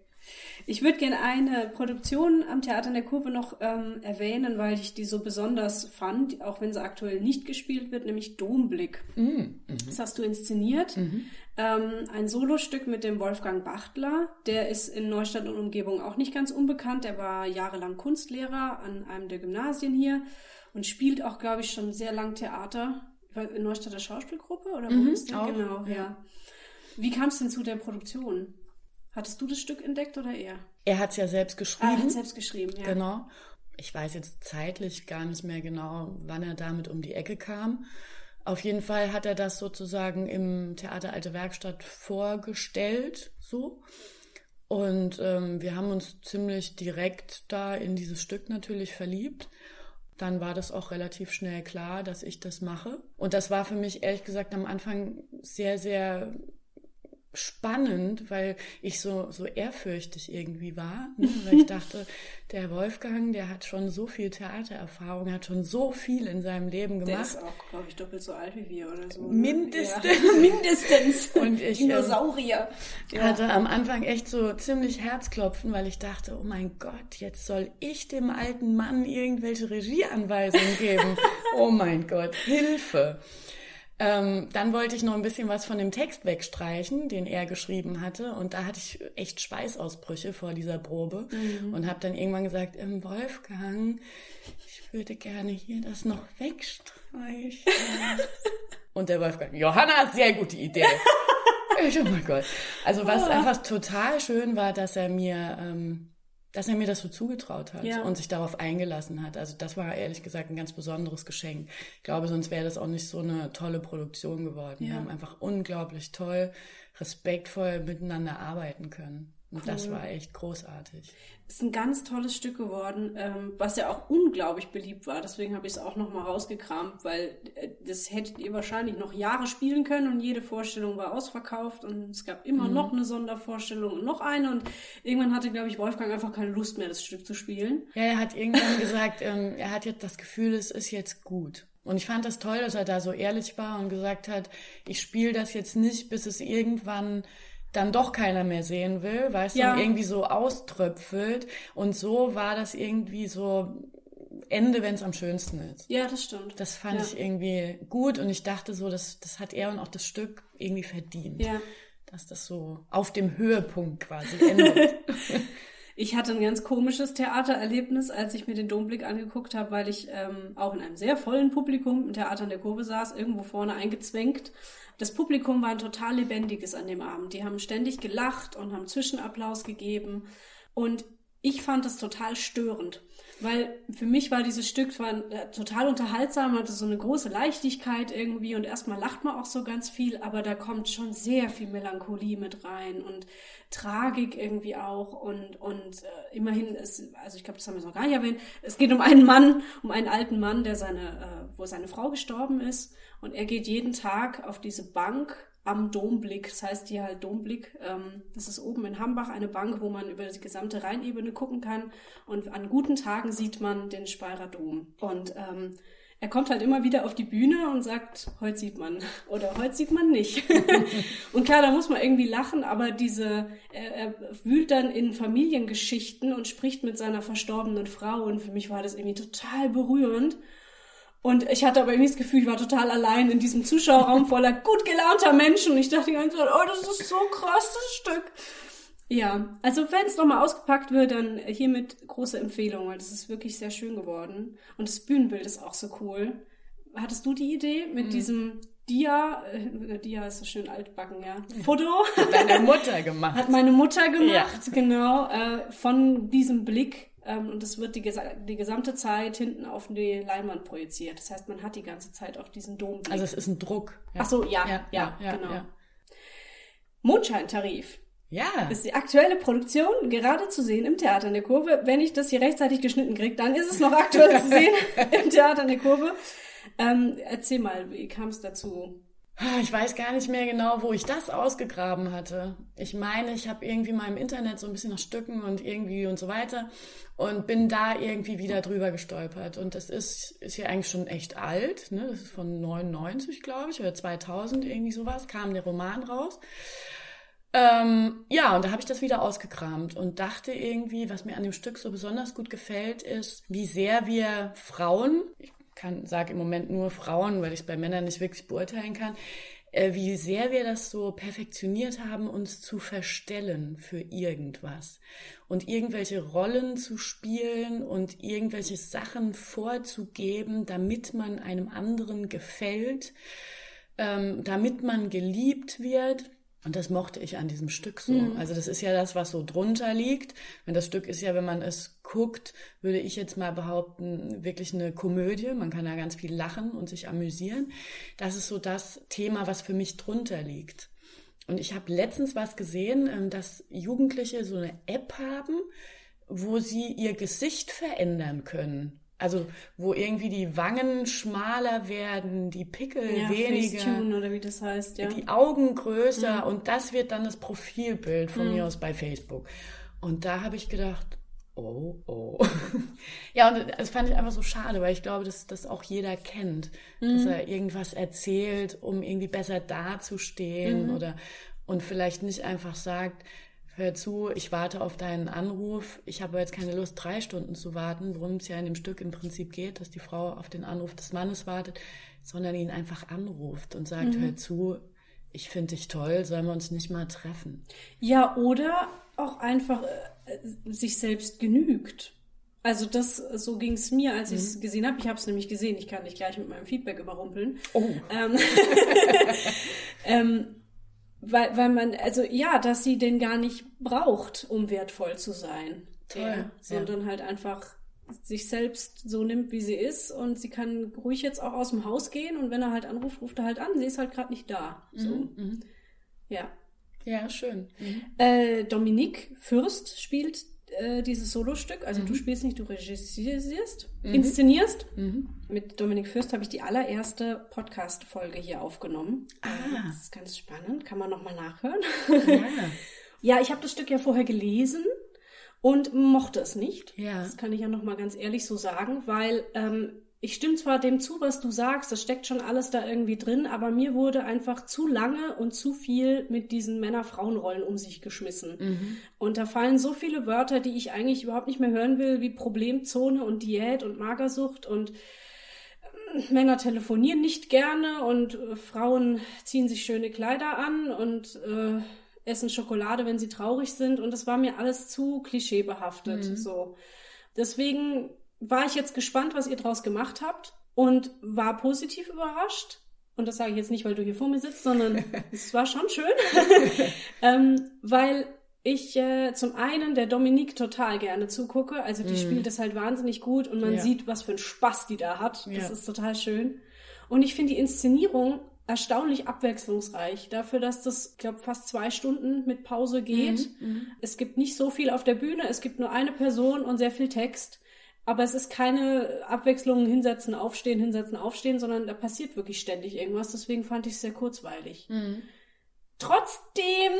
Ich würde gerne eine Produktion am Theater in der Kurve noch ähm, erwähnen, weil ich die so besonders fand, auch wenn sie aktuell nicht gespielt wird, nämlich Domblick. Mm, mhm. Das hast du inszeniert. Mhm. Ähm, ein Solostück mit dem Wolfgang Bachtler. Der ist in Neustadt und Umgebung auch nicht ganz unbekannt. Er war jahrelang Kunstlehrer an einem der Gymnasien hier und spielt auch, glaube ich, schon sehr lang Theater. In Neustadter Schauspielgruppe oder wo mhm, ist der? Genau, ja. ja. Wie kam es denn zu der Produktion? Hattest du das Stück entdeckt oder er? Er hat es ja selbst geschrieben. Ah, er hat selbst geschrieben, ja. Genau. Ich weiß jetzt zeitlich gar nicht mehr genau, wann er damit um die Ecke kam. Auf jeden Fall hat er das sozusagen im Theater Alte Werkstatt vorgestellt, so. Und ähm, wir haben uns ziemlich direkt da in dieses Stück natürlich verliebt. Dann war das auch relativ schnell klar, dass ich das mache. Und das war für mich ehrlich gesagt am Anfang sehr, sehr spannend, weil ich so, so ehrfürchtig irgendwie war. Ne? Weil ich dachte, der Wolfgang, der hat schon so viel Theatererfahrung, hat schon so viel in seinem Leben gemacht. Der ist auch, glaube ich, doppelt so alt wie wir oder so. Ne? Mindestens. Ja. Mindestens. Und ich Dinosaurier. Ähm, hatte am Anfang echt so ziemlich Herzklopfen, weil ich dachte, oh mein Gott, jetzt soll ich dem alten Mann irgendwelche Regieanweisungen geben. oh mein Gott, Hilfe. Ähm, dann wollte ich noch ein bisschen was von dem Text wegstreichen, den er geschrieben hatte. Und da hatte ich echt Schweißausbrüche vor dieser Probe mhm. und habe dann irgendwann gesagt, ähm, Wolfgang, ich würde gerne hier das noch wegstreichen. und der Wolfgang, Johanna, sehr gute Idee. oh mein Gott. Also was oh. einfach total schön war, dass er mir ähm, dass er mir das so zugetraut hat ja. und sich darauf eingelassen hat. Also das war ehrlich gesagt ein ganz besonderes Geschenk. Ich glaube, sonst wäre das auch nicht so eine tolle Produktion geworden. Ja. Wir haben einfach unglaublich toll, respektvoll miteinander arbeiten können. Und cool. das war echt großartig. Ist ein ganz tolles Stück geworden, ähm, was ja auch unglaublich beliebt war. Deswegen habe ich es auch noch mal rausgekramt, weil äh, das hättet ihr wahrscheinlich noch Jahre spielen können und jede Vorstellung war ausverkauft und es gab immer mhm. noch eine Sondervorstellung und noch eine und irgendwann hatte, glaube ich, Wolfgang einfach keine Lust mehr, das Stück zu spielen. Ja, er hat irgendwann gesagt, ähm, er hat jetzt das Gefühl, es ist jetzt gut. Und ich fand das toll, dass er da so ehrlich war und gesagt hat, ich spiele das jetzt nicht, bis es irgendwann dann doch keiner mehr sehen will, weil es ja. dann irgendwie so auströpfelt. Und so war das irgendwie so Ende, wenn es am schönsten ist. Ja, das stimmt. Das fand ja. ich irgendwie gut und ich dachte so, das, das hat er und auch das Stück irgendwie verdient. Ja. Dass das so auf dem Höhepunkt quasi endet. Ich hatte ein ganz komisches Theatererlebnis, als ich mir den Domblick angeguckt habe, weil ich ähm, auch in einem sehr vollen Publikum im Theater in der Kurve saß, irgendwo vorne eingezwängt das Publikum war ein total lebendiges an dem Abend. Die haben ständig gelacht und haben Zwischenapplaus gegeben. Und ich fand das total störend, weil für mich war dieses Stück zwar äh, total unterhaltsam, hatte so eine große Leichtigkeit irgendwie und erstmal lacht man auch so ganz viel, aber da kommt schon sehr viel Melancholie mit rein und Tragik irgendwie auch und und äh, immerhin ist, also ich glaube, das haben wir noch gar nicht erwähnt, es geht um einen Mann, um einen alten Mann, der seine, äh, wo seine Frau gestorben ist und er geht jeden Tag auf diese Bank am Domblick, das heißt hier halt Domblick. Ähm, das ist oben in Hambach eine Bank, wo man über die gesamte Rheinebene gucken kann. Und an guten Tagen sieht man den Speyerer Dom. Und ähm, er kommt halt immer wieder auf die Bühne und sagt, heute sieht man oder heute sieht man nicht. und klar, da muss man irgendwie lachen, aber diese, er, er wühlt dann in Familiengeschichten und spricht mit seiner verstorbenen Frau und für mich war das irgendwie total berührend. Und ich hatte aber irgendwie das Gefühl, ich war total allein in diesem Zuschauerraum voller gut gelaunter Menschen. Und ich dachte die ganze Zeit, oh, das ist so krass, das Stück. Ja, also wenn es nochmal ausgepackt wird, dann hiermit große Empfehlung, weil das ist wirklich sehr schön geworden. Und das Bühnenbild ist auch so cool. Hattest du die Idee mit mhm. diesem Dia, äh, Dia ist so schön altbacken, ja. Foto. Hat deine Mutter gemacht. Hat meine Mutter gemacht, ja. genau, äh, von diesem Blick ähm, und es wird die, die gesamte Zeit hinten auf die Leinwand projiziert. Das heißt, man hat die ganze Zeit auch diesen Dom. Also es ist ein Druck. Ja. Ach so, ja, ja, ja, ja genau. Ja. Mondscheintarif. Ja. Ist die aktuelle Produktion, gerade zu sehen im Theater in der Kurve. Wenn ich das hier rechtzeitig geschnitten kriege, dann ist es noch aktuell zu sehen im Theater in der Kurve. Ähm, erzähl mal, wie kam es dazu? Ich weiß gar nicht mehr genau, wo ich das ausgegraben hatte. Ich meine, ich habe irgendwie mal im Internet so ein bisschen nach Stücken und irgendwie und so weiter und bin da irgendwie wieder drüber gestolpert. Und das ist, ist ja eigentlich schon echt alt, ne? Das ist von 99, glaube ich, oder 2000, irgendwie sowas, kam der Roman raus. Ähm, ja, und da habe ich das wieder ausgekramt und dachte irgendwie, was mir an dem Stück so besonders gut gefällt, ist, wie sehr wir Frauen, kann, sage im Moment nur Frauen, weil ich es bei Männern nicht wirklich beurteilen kann, äh, wie sehr wir das so perfektioniert haben, uns zu verstellen für irgendwas und irgendwelche Rollen zu spielen und irgendwelche Sachen vorzugeben, damit man einem anderen gefällt, ähm, damit man geliebt wird. Und das mochte ich an diesem Stück so. Mhm. Also das ist ja das, was so drunter liegt. Und das Stück ist ja, wenn man es guckt, würde ich jetzt mal behaupten, wirklich eine Komödie. Man kann da ganz viel lachen und sich amüsieren. Das ist so das Thema, was für mich drunter liegt. Und ich habe letztens was gesehen, ähm, dass Jugendliche so eine App haben, wo sie ihr Gesicht verändern können. Also wo irgendwie die Wangen schmaler werden, die Pickel ja, weniger, Facetune oder wie das heißt, ja. die Augen größer mhm. und das wird dann das Profilbild von mhm. mir aus bei Facebook. Und da habe ich gedacht, oh, oh. ja, und das fand ich einfach so schade, weil ich glaube, dass das auch jeder kennt, mhm. dass er irgendwas erzählt, um irgendwie besser dazustehen mhm. oder und vielleicht nicht einfach sagt, hör zu, ich warte auf deinen Anruf. Ich habe jetzt keine Lust, drei Stunden zu warten, worum es ja in dem Stück im Prinzip geht, dass die Frau auf den Anruf des Mannes wartet, sondern ihn einfach anruft und sagt, mhm. hör zu, ich finde dich toll, sollen wir uns nicht mal treffen? Ja, oder auch einfach äh, sich selbst genügt. Also das, so ging es mir, als ich es mhm. gesehen habe. Ich habe es nämlich gesehen. Ich kann dich gleich mit meinem Feedback überrumpeln. Oh. Ähm, ähm, weil, weil man, also ja, dass sie den gar nicht braucht, um wertvoll zu sein. Toll. Der, sondern ja. halt einfach sich selbst so nimmt, wie sie ist und sie kann ruhig jetzt auch aus dem Haus gehen und wenn er halt anruft, ruft er halt an. Sie ist halt gerade nicht da. So. Mhm, mhm. Ja. Ja, schön. Mhm. Äh, Dominique Fürst spielt äh, dieses Solostück. Also mhm. du spielst nicht, du regissierst, mhm. inszenierst. Mhm. Mit Dominik Fürst habe ich die allererste Podcast-Folge hier aufgenommen. Ah. Das ist ganz spannend, kann man nochmal nachhören. Ja, ja ich habe das Stück ja vorher gelesen und mochte es nicht. Ja. Das kann ich ja nochmal ganz ehrlich so sagen, weil ähm, ich stimme zwar dem zu, was du sagst, das steckt schon alles da irgendwie drin, aber mir wurde einfach zu lange und zu viel mit diesen Männer-Frauen-Rollen um sich geschmissen. Mhm. Und da fallen so viele Wörter, die ich eigentlich überhaupt nicht mehr hören will, wie Problemzone und Diät und Magersucht und äh, Männer telefonieren nicht gerne und äh, Frauen ziehen sich schöne Kleider an und äh, essen Schokolade, wenn sie traurig sind. Und das war mir alles zu klischeebehaftet. Mhm. So. Deswegen war ich jetzt gespannt, was ihr draus gemacht habt und war positiv überrascht. Und das sage ich jetzt nicht, weil du hier vor mir sitzt, sondern es war schon schön, ähm, weil ich äh, zum einen der Dominique total gerne zugucke. Also die mm. spielt das halt wahnsinnig gut und man ja. sieht, was für einen Spaß die da hat. Das ja. ist total schön. Und ich finde die Inszenierung erstaunlich abwechslungsreich. Dafür, dass das, ich glaube, fast zwei Stunden mit Pause geht. Mm, Es gibt nicht so viel auf der Bühne, es gibt nur eine Person und sehr viel Text. Aber es ist keine Abwechslung, hinsetzen, aufstehen, hinsetzen, aufstehen, sondern da passiert wirklich ständig irgendwas. Deswegen fand ich es sehr kurzweilig. Mhm. Trotzdem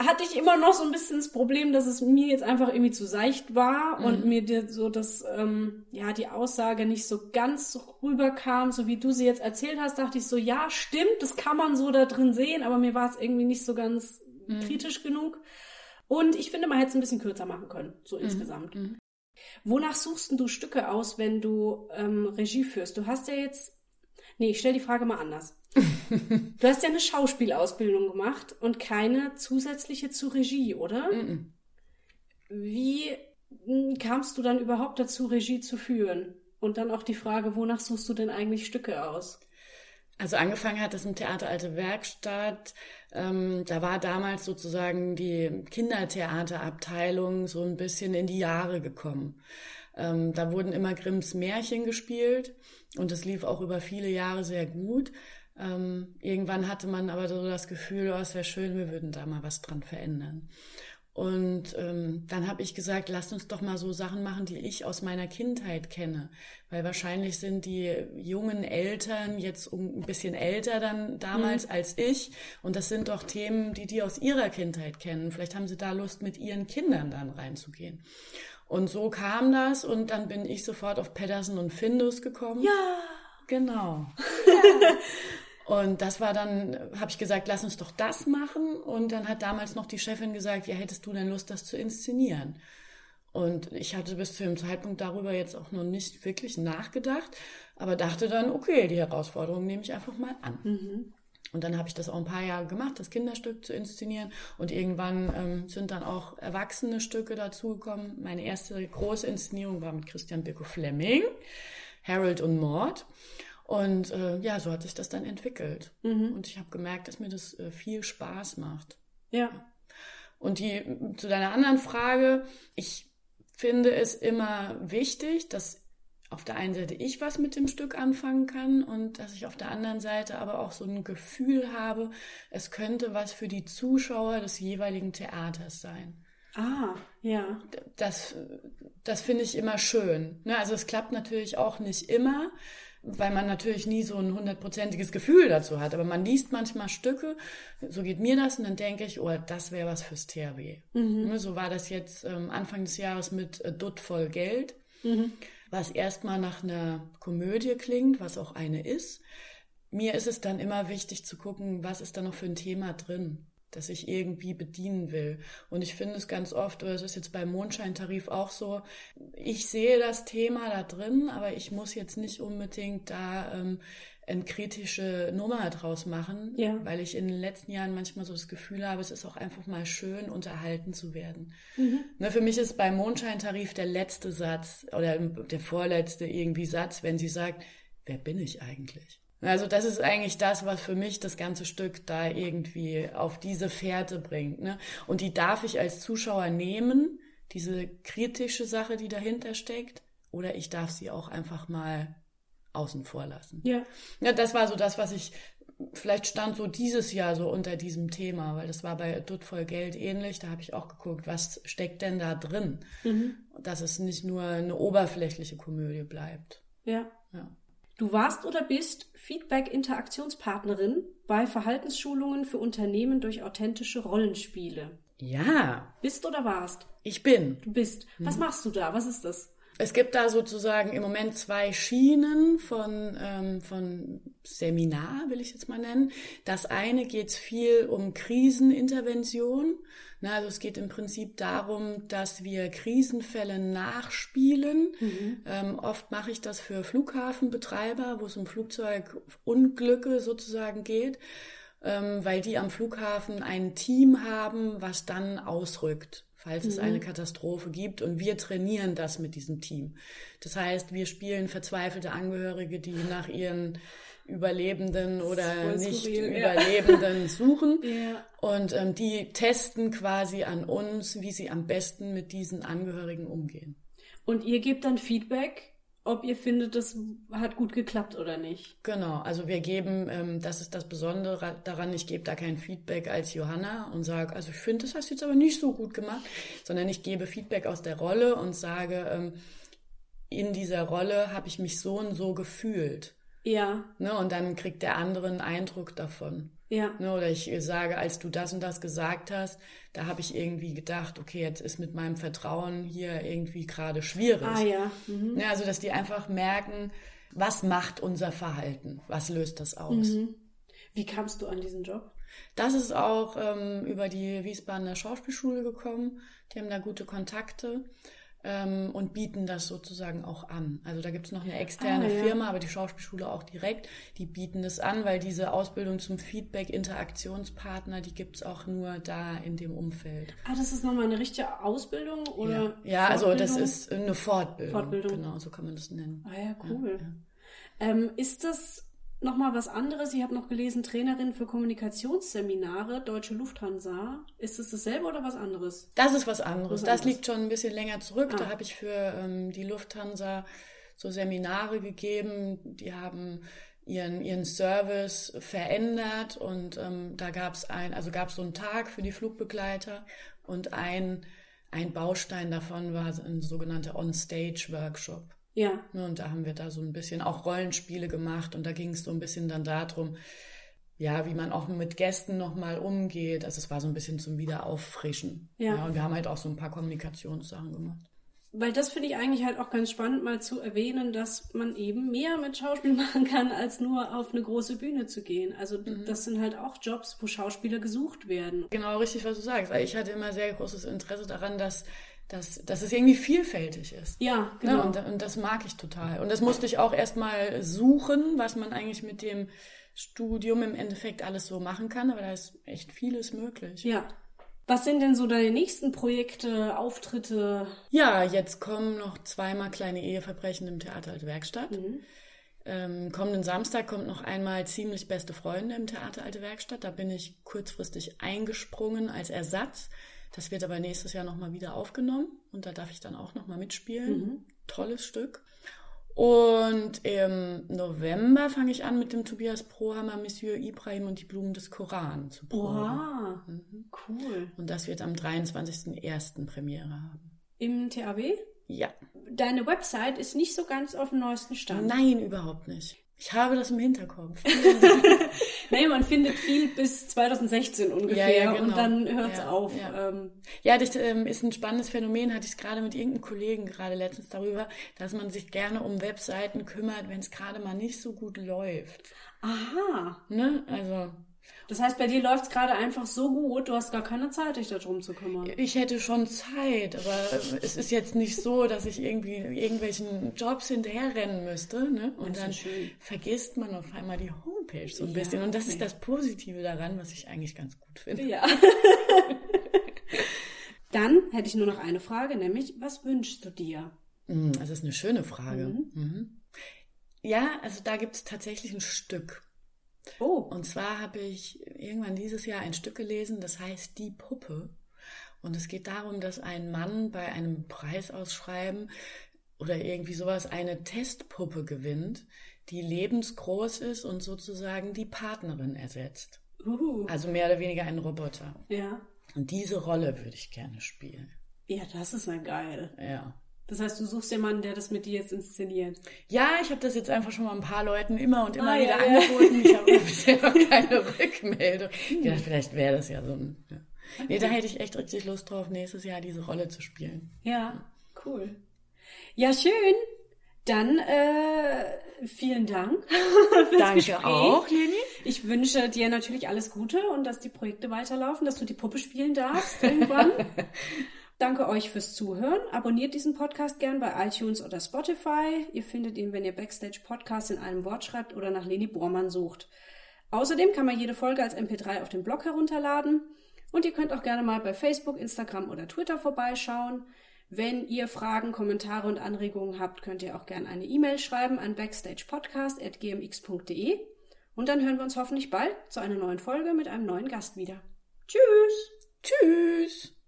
hatte ich immer noch so ein bisschen das Problem, dass es mir jetzt einfach irgendwie zu seicht war mhm. und mir so das, ähm, ja, die Aussage nicht so ganz rüberkam, so wie du sie jetzt erzählt hast, dachte ich so, ja, stimmt, das kann man so da drin sehen, aber mir war es irgendwie nicht so ganz mhm. kritisch genug. Und ich finde, man hätte es ein bisschen kürzer machen können, so mhm. insgesamt. Mhm. Wonach suchst du Stücke aus, wenn du ähm, Regie führst? Du hast ja jetzt. Nee, ich stelle die Frage mal anders. du hast ja eine Schauspielausbildung gemacht und keine zusätzliche zur Regie, oder? Mm -mm. Wie hm, kamst du dann überhaupt dazu, Regie zu führen? Und dann auch die Frage, wonach suchst du denn eigentlich Stücke aus? Also angefangen hat das im Theater Alte Werkstatt. Ähm, da war damals sozusagen die Kindertheaterabteilung so ein bisschen in die Jahre gekommen. Ähm, da wurden immer Grimms Märchen gespielt und es lief auch über viele Jahre sehr gut. Ähm, irgendwann hatte man aber so das Gefühl, oh, es wäre schön, wir würden da mal was dran verändern. Und ähm, dann habe ich gesagt, lasst uns doch mal so Sachen machen, die ich aus meiner Kindheit kenne. Weil wahrscheinlich sind die jungen Eltern jetzt ein bisschen älter dann damals mhm. als ich. Und das sind doch Themen, die die aus ihrer Kindheit kennen. Vielleicht haben sie da Lust, mit ihren Kindern dann reinzugehen. Und so kam das und dann bin ich sofort auf Pedersen und Findus gekommen. Ja. Genau. Ja. Und das war dann, habe ich gesagt, lass uns doch das machen. Und dann hat damals noch die Chefin gesagt, ja, hättest du denn Lust, das zu inszenieren? Und ich hatte bis zu dem Zeitpunkt darüber jetzt auch noch nicht wirklich nachgedacht, aber dachte dann, okay, die Herausforderung nehme ich einfach mal an. Mhm. Und dann habe ich das auch ein paar Jahre gemacht, das Kinderstück zu inszenieren. Und irgendwann ähm, sind dann auch erwachsene Stücke dazugekommen. Meine erste große Inszenierung war mit Christian Birko Fleming, Harold und Maud. Und äh, ja, so hat sich das dann entwickelt. Mhm. Und ich habe gemerkt, dass mir das äh, viel Spaß macht. Ja. Und die zu deiner anderen Frage, ich finde es immer wichtig, dass auf der einen Seite ich was mit dem Stück anfangen kann und dass ich auf der anderen Seite aber auch so ein Gefühl habe, es könnte was für die Zuschauer des jeweiligen Theaters sein. Ah, ja. Das, das finde ich immer schön. Ne, also es klappt natürlich auch nicht immer weil man natürlich nie so ein hundertprozentiges Gefühl dazu hat. Aber man liest manchmal Stücke, so geht mir das, und dann denke ich, oh, das wäre was fürs THW. Mhm. Ne, so war das jetzt ähm, Anfang des Jahres mit äh, Dutt voll Geld, mhm. was erstmal nach einer Komödie klingt, was auch eine ist. Mir ist es dann immer wichtig zu gucken, was ist da noch für ein Thema drin das ich irgendwie bedienen will. Und ich finde es ganz oft, oder es ist jetzt beim Mondscheintarif auch so, ich sehe das Thema da drin, aber ich muss jetzt nicht unbedingt da ähm, eine kritische Nummer draus machen, ja. weil ich in den letzten Jahren manchmal so das Gefühl habe, es ist auch einfach mal schön, unterhalten zu werden. Mhm. Ne, für mich ist beim Mondscheintarif der letzte Satz oder der vorletzte irgendwie Satz, wenn sie sagt, wer bin ich eigentlich? Also das ist eigentlich das, was für mich das ganze Stück da irgendwie auf diese Fährte bringt. Ne? Und die darf ich als Zuschauer nehmen, diese kritische Sache, die dahinter steckt, oder ich darf sie auch einfach mal außen vor lassen. Ja. ja. Das war so das, was ich, vielleicht stand so dieses Jahr so unter diesem Thema, weil das war bei Dutt voll Geld ähnlich. Da habe ich auch geguckt, was steckt denn da drin? Mhm. Dass es nicht nur eine oberflächliche Komödie bleibt. Ja. Ja. Du warst oder bist Feedback-Interaktionspartnerin bei Verhaltensschulungen für Unternehmen durch authentische Rollenspiele. Ja. Bist oder warst? Ich bin. Du bist. Was hm. machst du da? Was ist das? Es gibt da sozusagen im Moment zwei Schienen von, ähm, von Seminar, will ich jetzt mal nennen. Das eine geht viel um Krisenintervention. Na, also es geht im Prinzip darum, dass wir Krisenfälle nachspielen. Mhm. Ähm, oft mache ich das für Flughafenbetreiber, wo es um Flugzeugunglücke sozusagen geht, ähm, weil die am Flughafen ein Team haben, was dann ausrückt falls mhm. es eine Katastrophe gibt. Und wir trainieren das mit diesem Team. Das heißt, wir spielen verzweifelte Angehörige, die nach ihren Überlebenden oder nicht skurril, Überlebenden ja. suchen. Ja. Und ähm, die testen quasi an uns, wie sie am besten mit diesen Angehörigen umgehen. Und ihr gebt dann Feedback ob ihr findet, das hat gut geklappt oder nicht. Genau, also wir geben, ähm, das ist das Besondere daran, ich gebe da kein Feedback als Johanna und sage, also ich finde, das hast du jetzt aber nicht so gut gemacht, sondern ich gebe Feedback aus der Rolle und sage, ähm, in dieser Rolle habe ich mich so und so gefühlt. Ja. Ne, und dann kriegt der andere einen Eindruck davon. Ja. Ne, oder ich sage, als du das und das gesagt hast, da habe ich irgendwie gedacht, okay, jetzt ist mit meinem Vertrauen hier irgendwie gerade schwierig. Ah ja. Mhm. Ne, also, dass die einfach merken, was macht unser Verhalten? Was löst das aus? Mhm. Wie kamst du an diesen Job? Das ist auch ähm, über die Wiesbadener Schauspielschule gekommen. Die haben da gute Kontakte ähm, und bieten das sozusagen auch an. Also da gibt es noch eine externe ah, ja. Firma, aber die Schauspielschule auch direkt, die bieten das an, weil diese Ausbildung zum Feedback-Interaktionspartner, die gibt es auch nur da in dem Umfeld. Ah, das ist nochmal eine richtige Ausbildung oder? Ja, ja also das ist eine Fortbildung. Fortbildung. Genau, so kann man das nennen. Ah ja, cool. Ja, ähm, ist das Nochmal was anderes. Ich habe noch gelesen, Trainerin für Kommunikationsseminare, Deutsche Lufthansa. Ist es dasselbe oder was anderes? Das ist was anderes. Was das anderes. liegt schon ein bisschen länger zurück. Ah. Da habe ich für ähm, die Lufthansa so Seminare gegeben. Die haben ihren, ihren Service verändert und ähm, da gab es ein, also gab es so einen Tag für die Flugbegleiter und ein, ein Baustein davon war ein sogenannter On-Stage-Workshop. Ja. Ne, und da haben wir da so ein bisschen auch Rollenspiele gemacht und da ging es so ein bisschen dann darum, ja, wie man auch mit Gästen nochmal umgeht. Also es war so ein bisschen zum Wiederauffrischen. Ja. ja. Und wir haben halt auch so ein paar Kommunikationssachen gemacht. Weil das finde ich eigentlich halt auch ganz spannend, mal zu erwähnen, dass man eben mehr mit Schauspiel machen kann, als nur auf eine große Bühne zu gehen. Also mhm. das sind halt auch Jobs, wo Schauspieler gesucht werden. Genau, richtig, was du sagst. Weil ich hatte immer sehr großes Interesse daran, dass dass, dass es irgendwie vielfältig ist. Ja, ne, genau. Ja, und, und das mag ich total. Und das musste ich auch erstmal suchen, was man eigentlich mit dem Studium im Endeffekt alles so machen kann, aber da ist echt vieles möglich. Ja, was sind denn so deine nächsten Projekte, Auftritte? Ja, jetzt kommen noch zweimal kleine Eheverbrechen im Theater Alte Werkstatt. Mhm. Ähm, kommenden Samstag kommt noch einmal ziemlich beste Freunde im Theater Alte Werkstatt. Da bin ich kurzfristig eingesprungen als Ersatz. Das wird aber nächstes Jahr nochmal wieder aufgenommen und da darf ich dann auch nochmal mitspielen. Mhm. Tolles Stück. Und im November fange ich an mit dem Tobias Prohammer Monsieur Ibrahim und die Blumen des Koran zu proben. Wow, mhm. cool. Und das wird am 23.01. Premiere haben. Im TAW? Ja. Deine Website ist nicht so ganz auf dem neuesten Stand. Nein, überhaupt nicht. Ich habe das im Hinterkopf. nee, man findet viel bis 2016 ungefähr ja, ja, genau. und dann hört es ja, auf. Ja, ähm, ja das ähm, ist ein spannendes Phänomen, hatte ich gerade mit irgendeinem Kollegen gerade letztens darüber, dass man sich gerne um Webseiten kümmert, wenn es gerade mal nicht so gut läuft. Aha. Ne? Also das heißt, bei dir läuft es gerade einfach so gut, du hast gar keine Zeit, dich darum zu kümmern. Ich hätte schon Zeit, aber es ist jetzt nicht so, dass ich irgendwie irgendwelchen Jobs hinterherrennen müsste. Ne? Und dann schön. vergisst man auf einmal die Homepage so ein ja, bisschen. Und das okay. ist das Positive daran, was ich eigentlich ganz gut finde. Ja. dann hätte ich nur noch eine Frage, nämlich, was wünschst du dir? Hm, das ist eine schöne Frage. Mhm. Mhm. Ja, also da gibt es tatsächlich ein Stück. Oh. Und zwar habe ich irgendwann dieses Jahr ein Stück gelesen, das heißt Die Puppe. Und es geht darum, dass ein Mann bei einem Preisausschreiben oder irgendwie sowas eine Testpuppe gewinnt, die lebensgroß ist und sozusagen die Partnerin ersetzt. Uh. Also mehr oder weniger ein Roboter. Ja. Und diese Rolle würde ich gerne spielen. Ja, das ist ja geil. Ja. Das heißt, du suchst jemanden, der das mit dir jetzt inszeniert. Ja, ich habe das jetzt einfach schon mal ein paar Leuten immer und immer ah, wieder ja, angeboten. Ja. Ich habe bisher noch keine Rückmeldung. Ich dachte, vielleicht wäre das ja so ein. Ja. Okay. Nee, da hätte ich echt richtig Lust drauf, nächstes Jahr diese Rolle zu spielen. Ja, cool. Ja, schön. Dann äh, vielen Dank. Fürs Danke Gespräch. auch, Leni. Ich wünsche dir natürlich alles Gute und dass die Projekte weiterlaufen, dass du die Puppe spielen darfst irgendwann. Danke euch fürs Zuhören. Abonniert diesen Podcast gern bei iTunes oder Spotify. Ihr findet ihn, wenn ihr Backstage Podcast in einem Wort schreibt oder nach Leni Bormann sucht. Außerdem kann man jede Folge als MP3 auf dem Blog herunterladen. Und ihr könnt auch gerne mal bei Facebook, Instagram oder Twitter vorbeischauen. Wenn ihr Fragen, Kommentare und Anregungen habt, könnt ihr auch gerne eine E-Mail schreiben an backstagepodcast.gmx.de. Und dann hören wir uns hoffentlich bald zu einer neuen Folge mit einem neuen Gast wieder. Tschüss! Tschüss!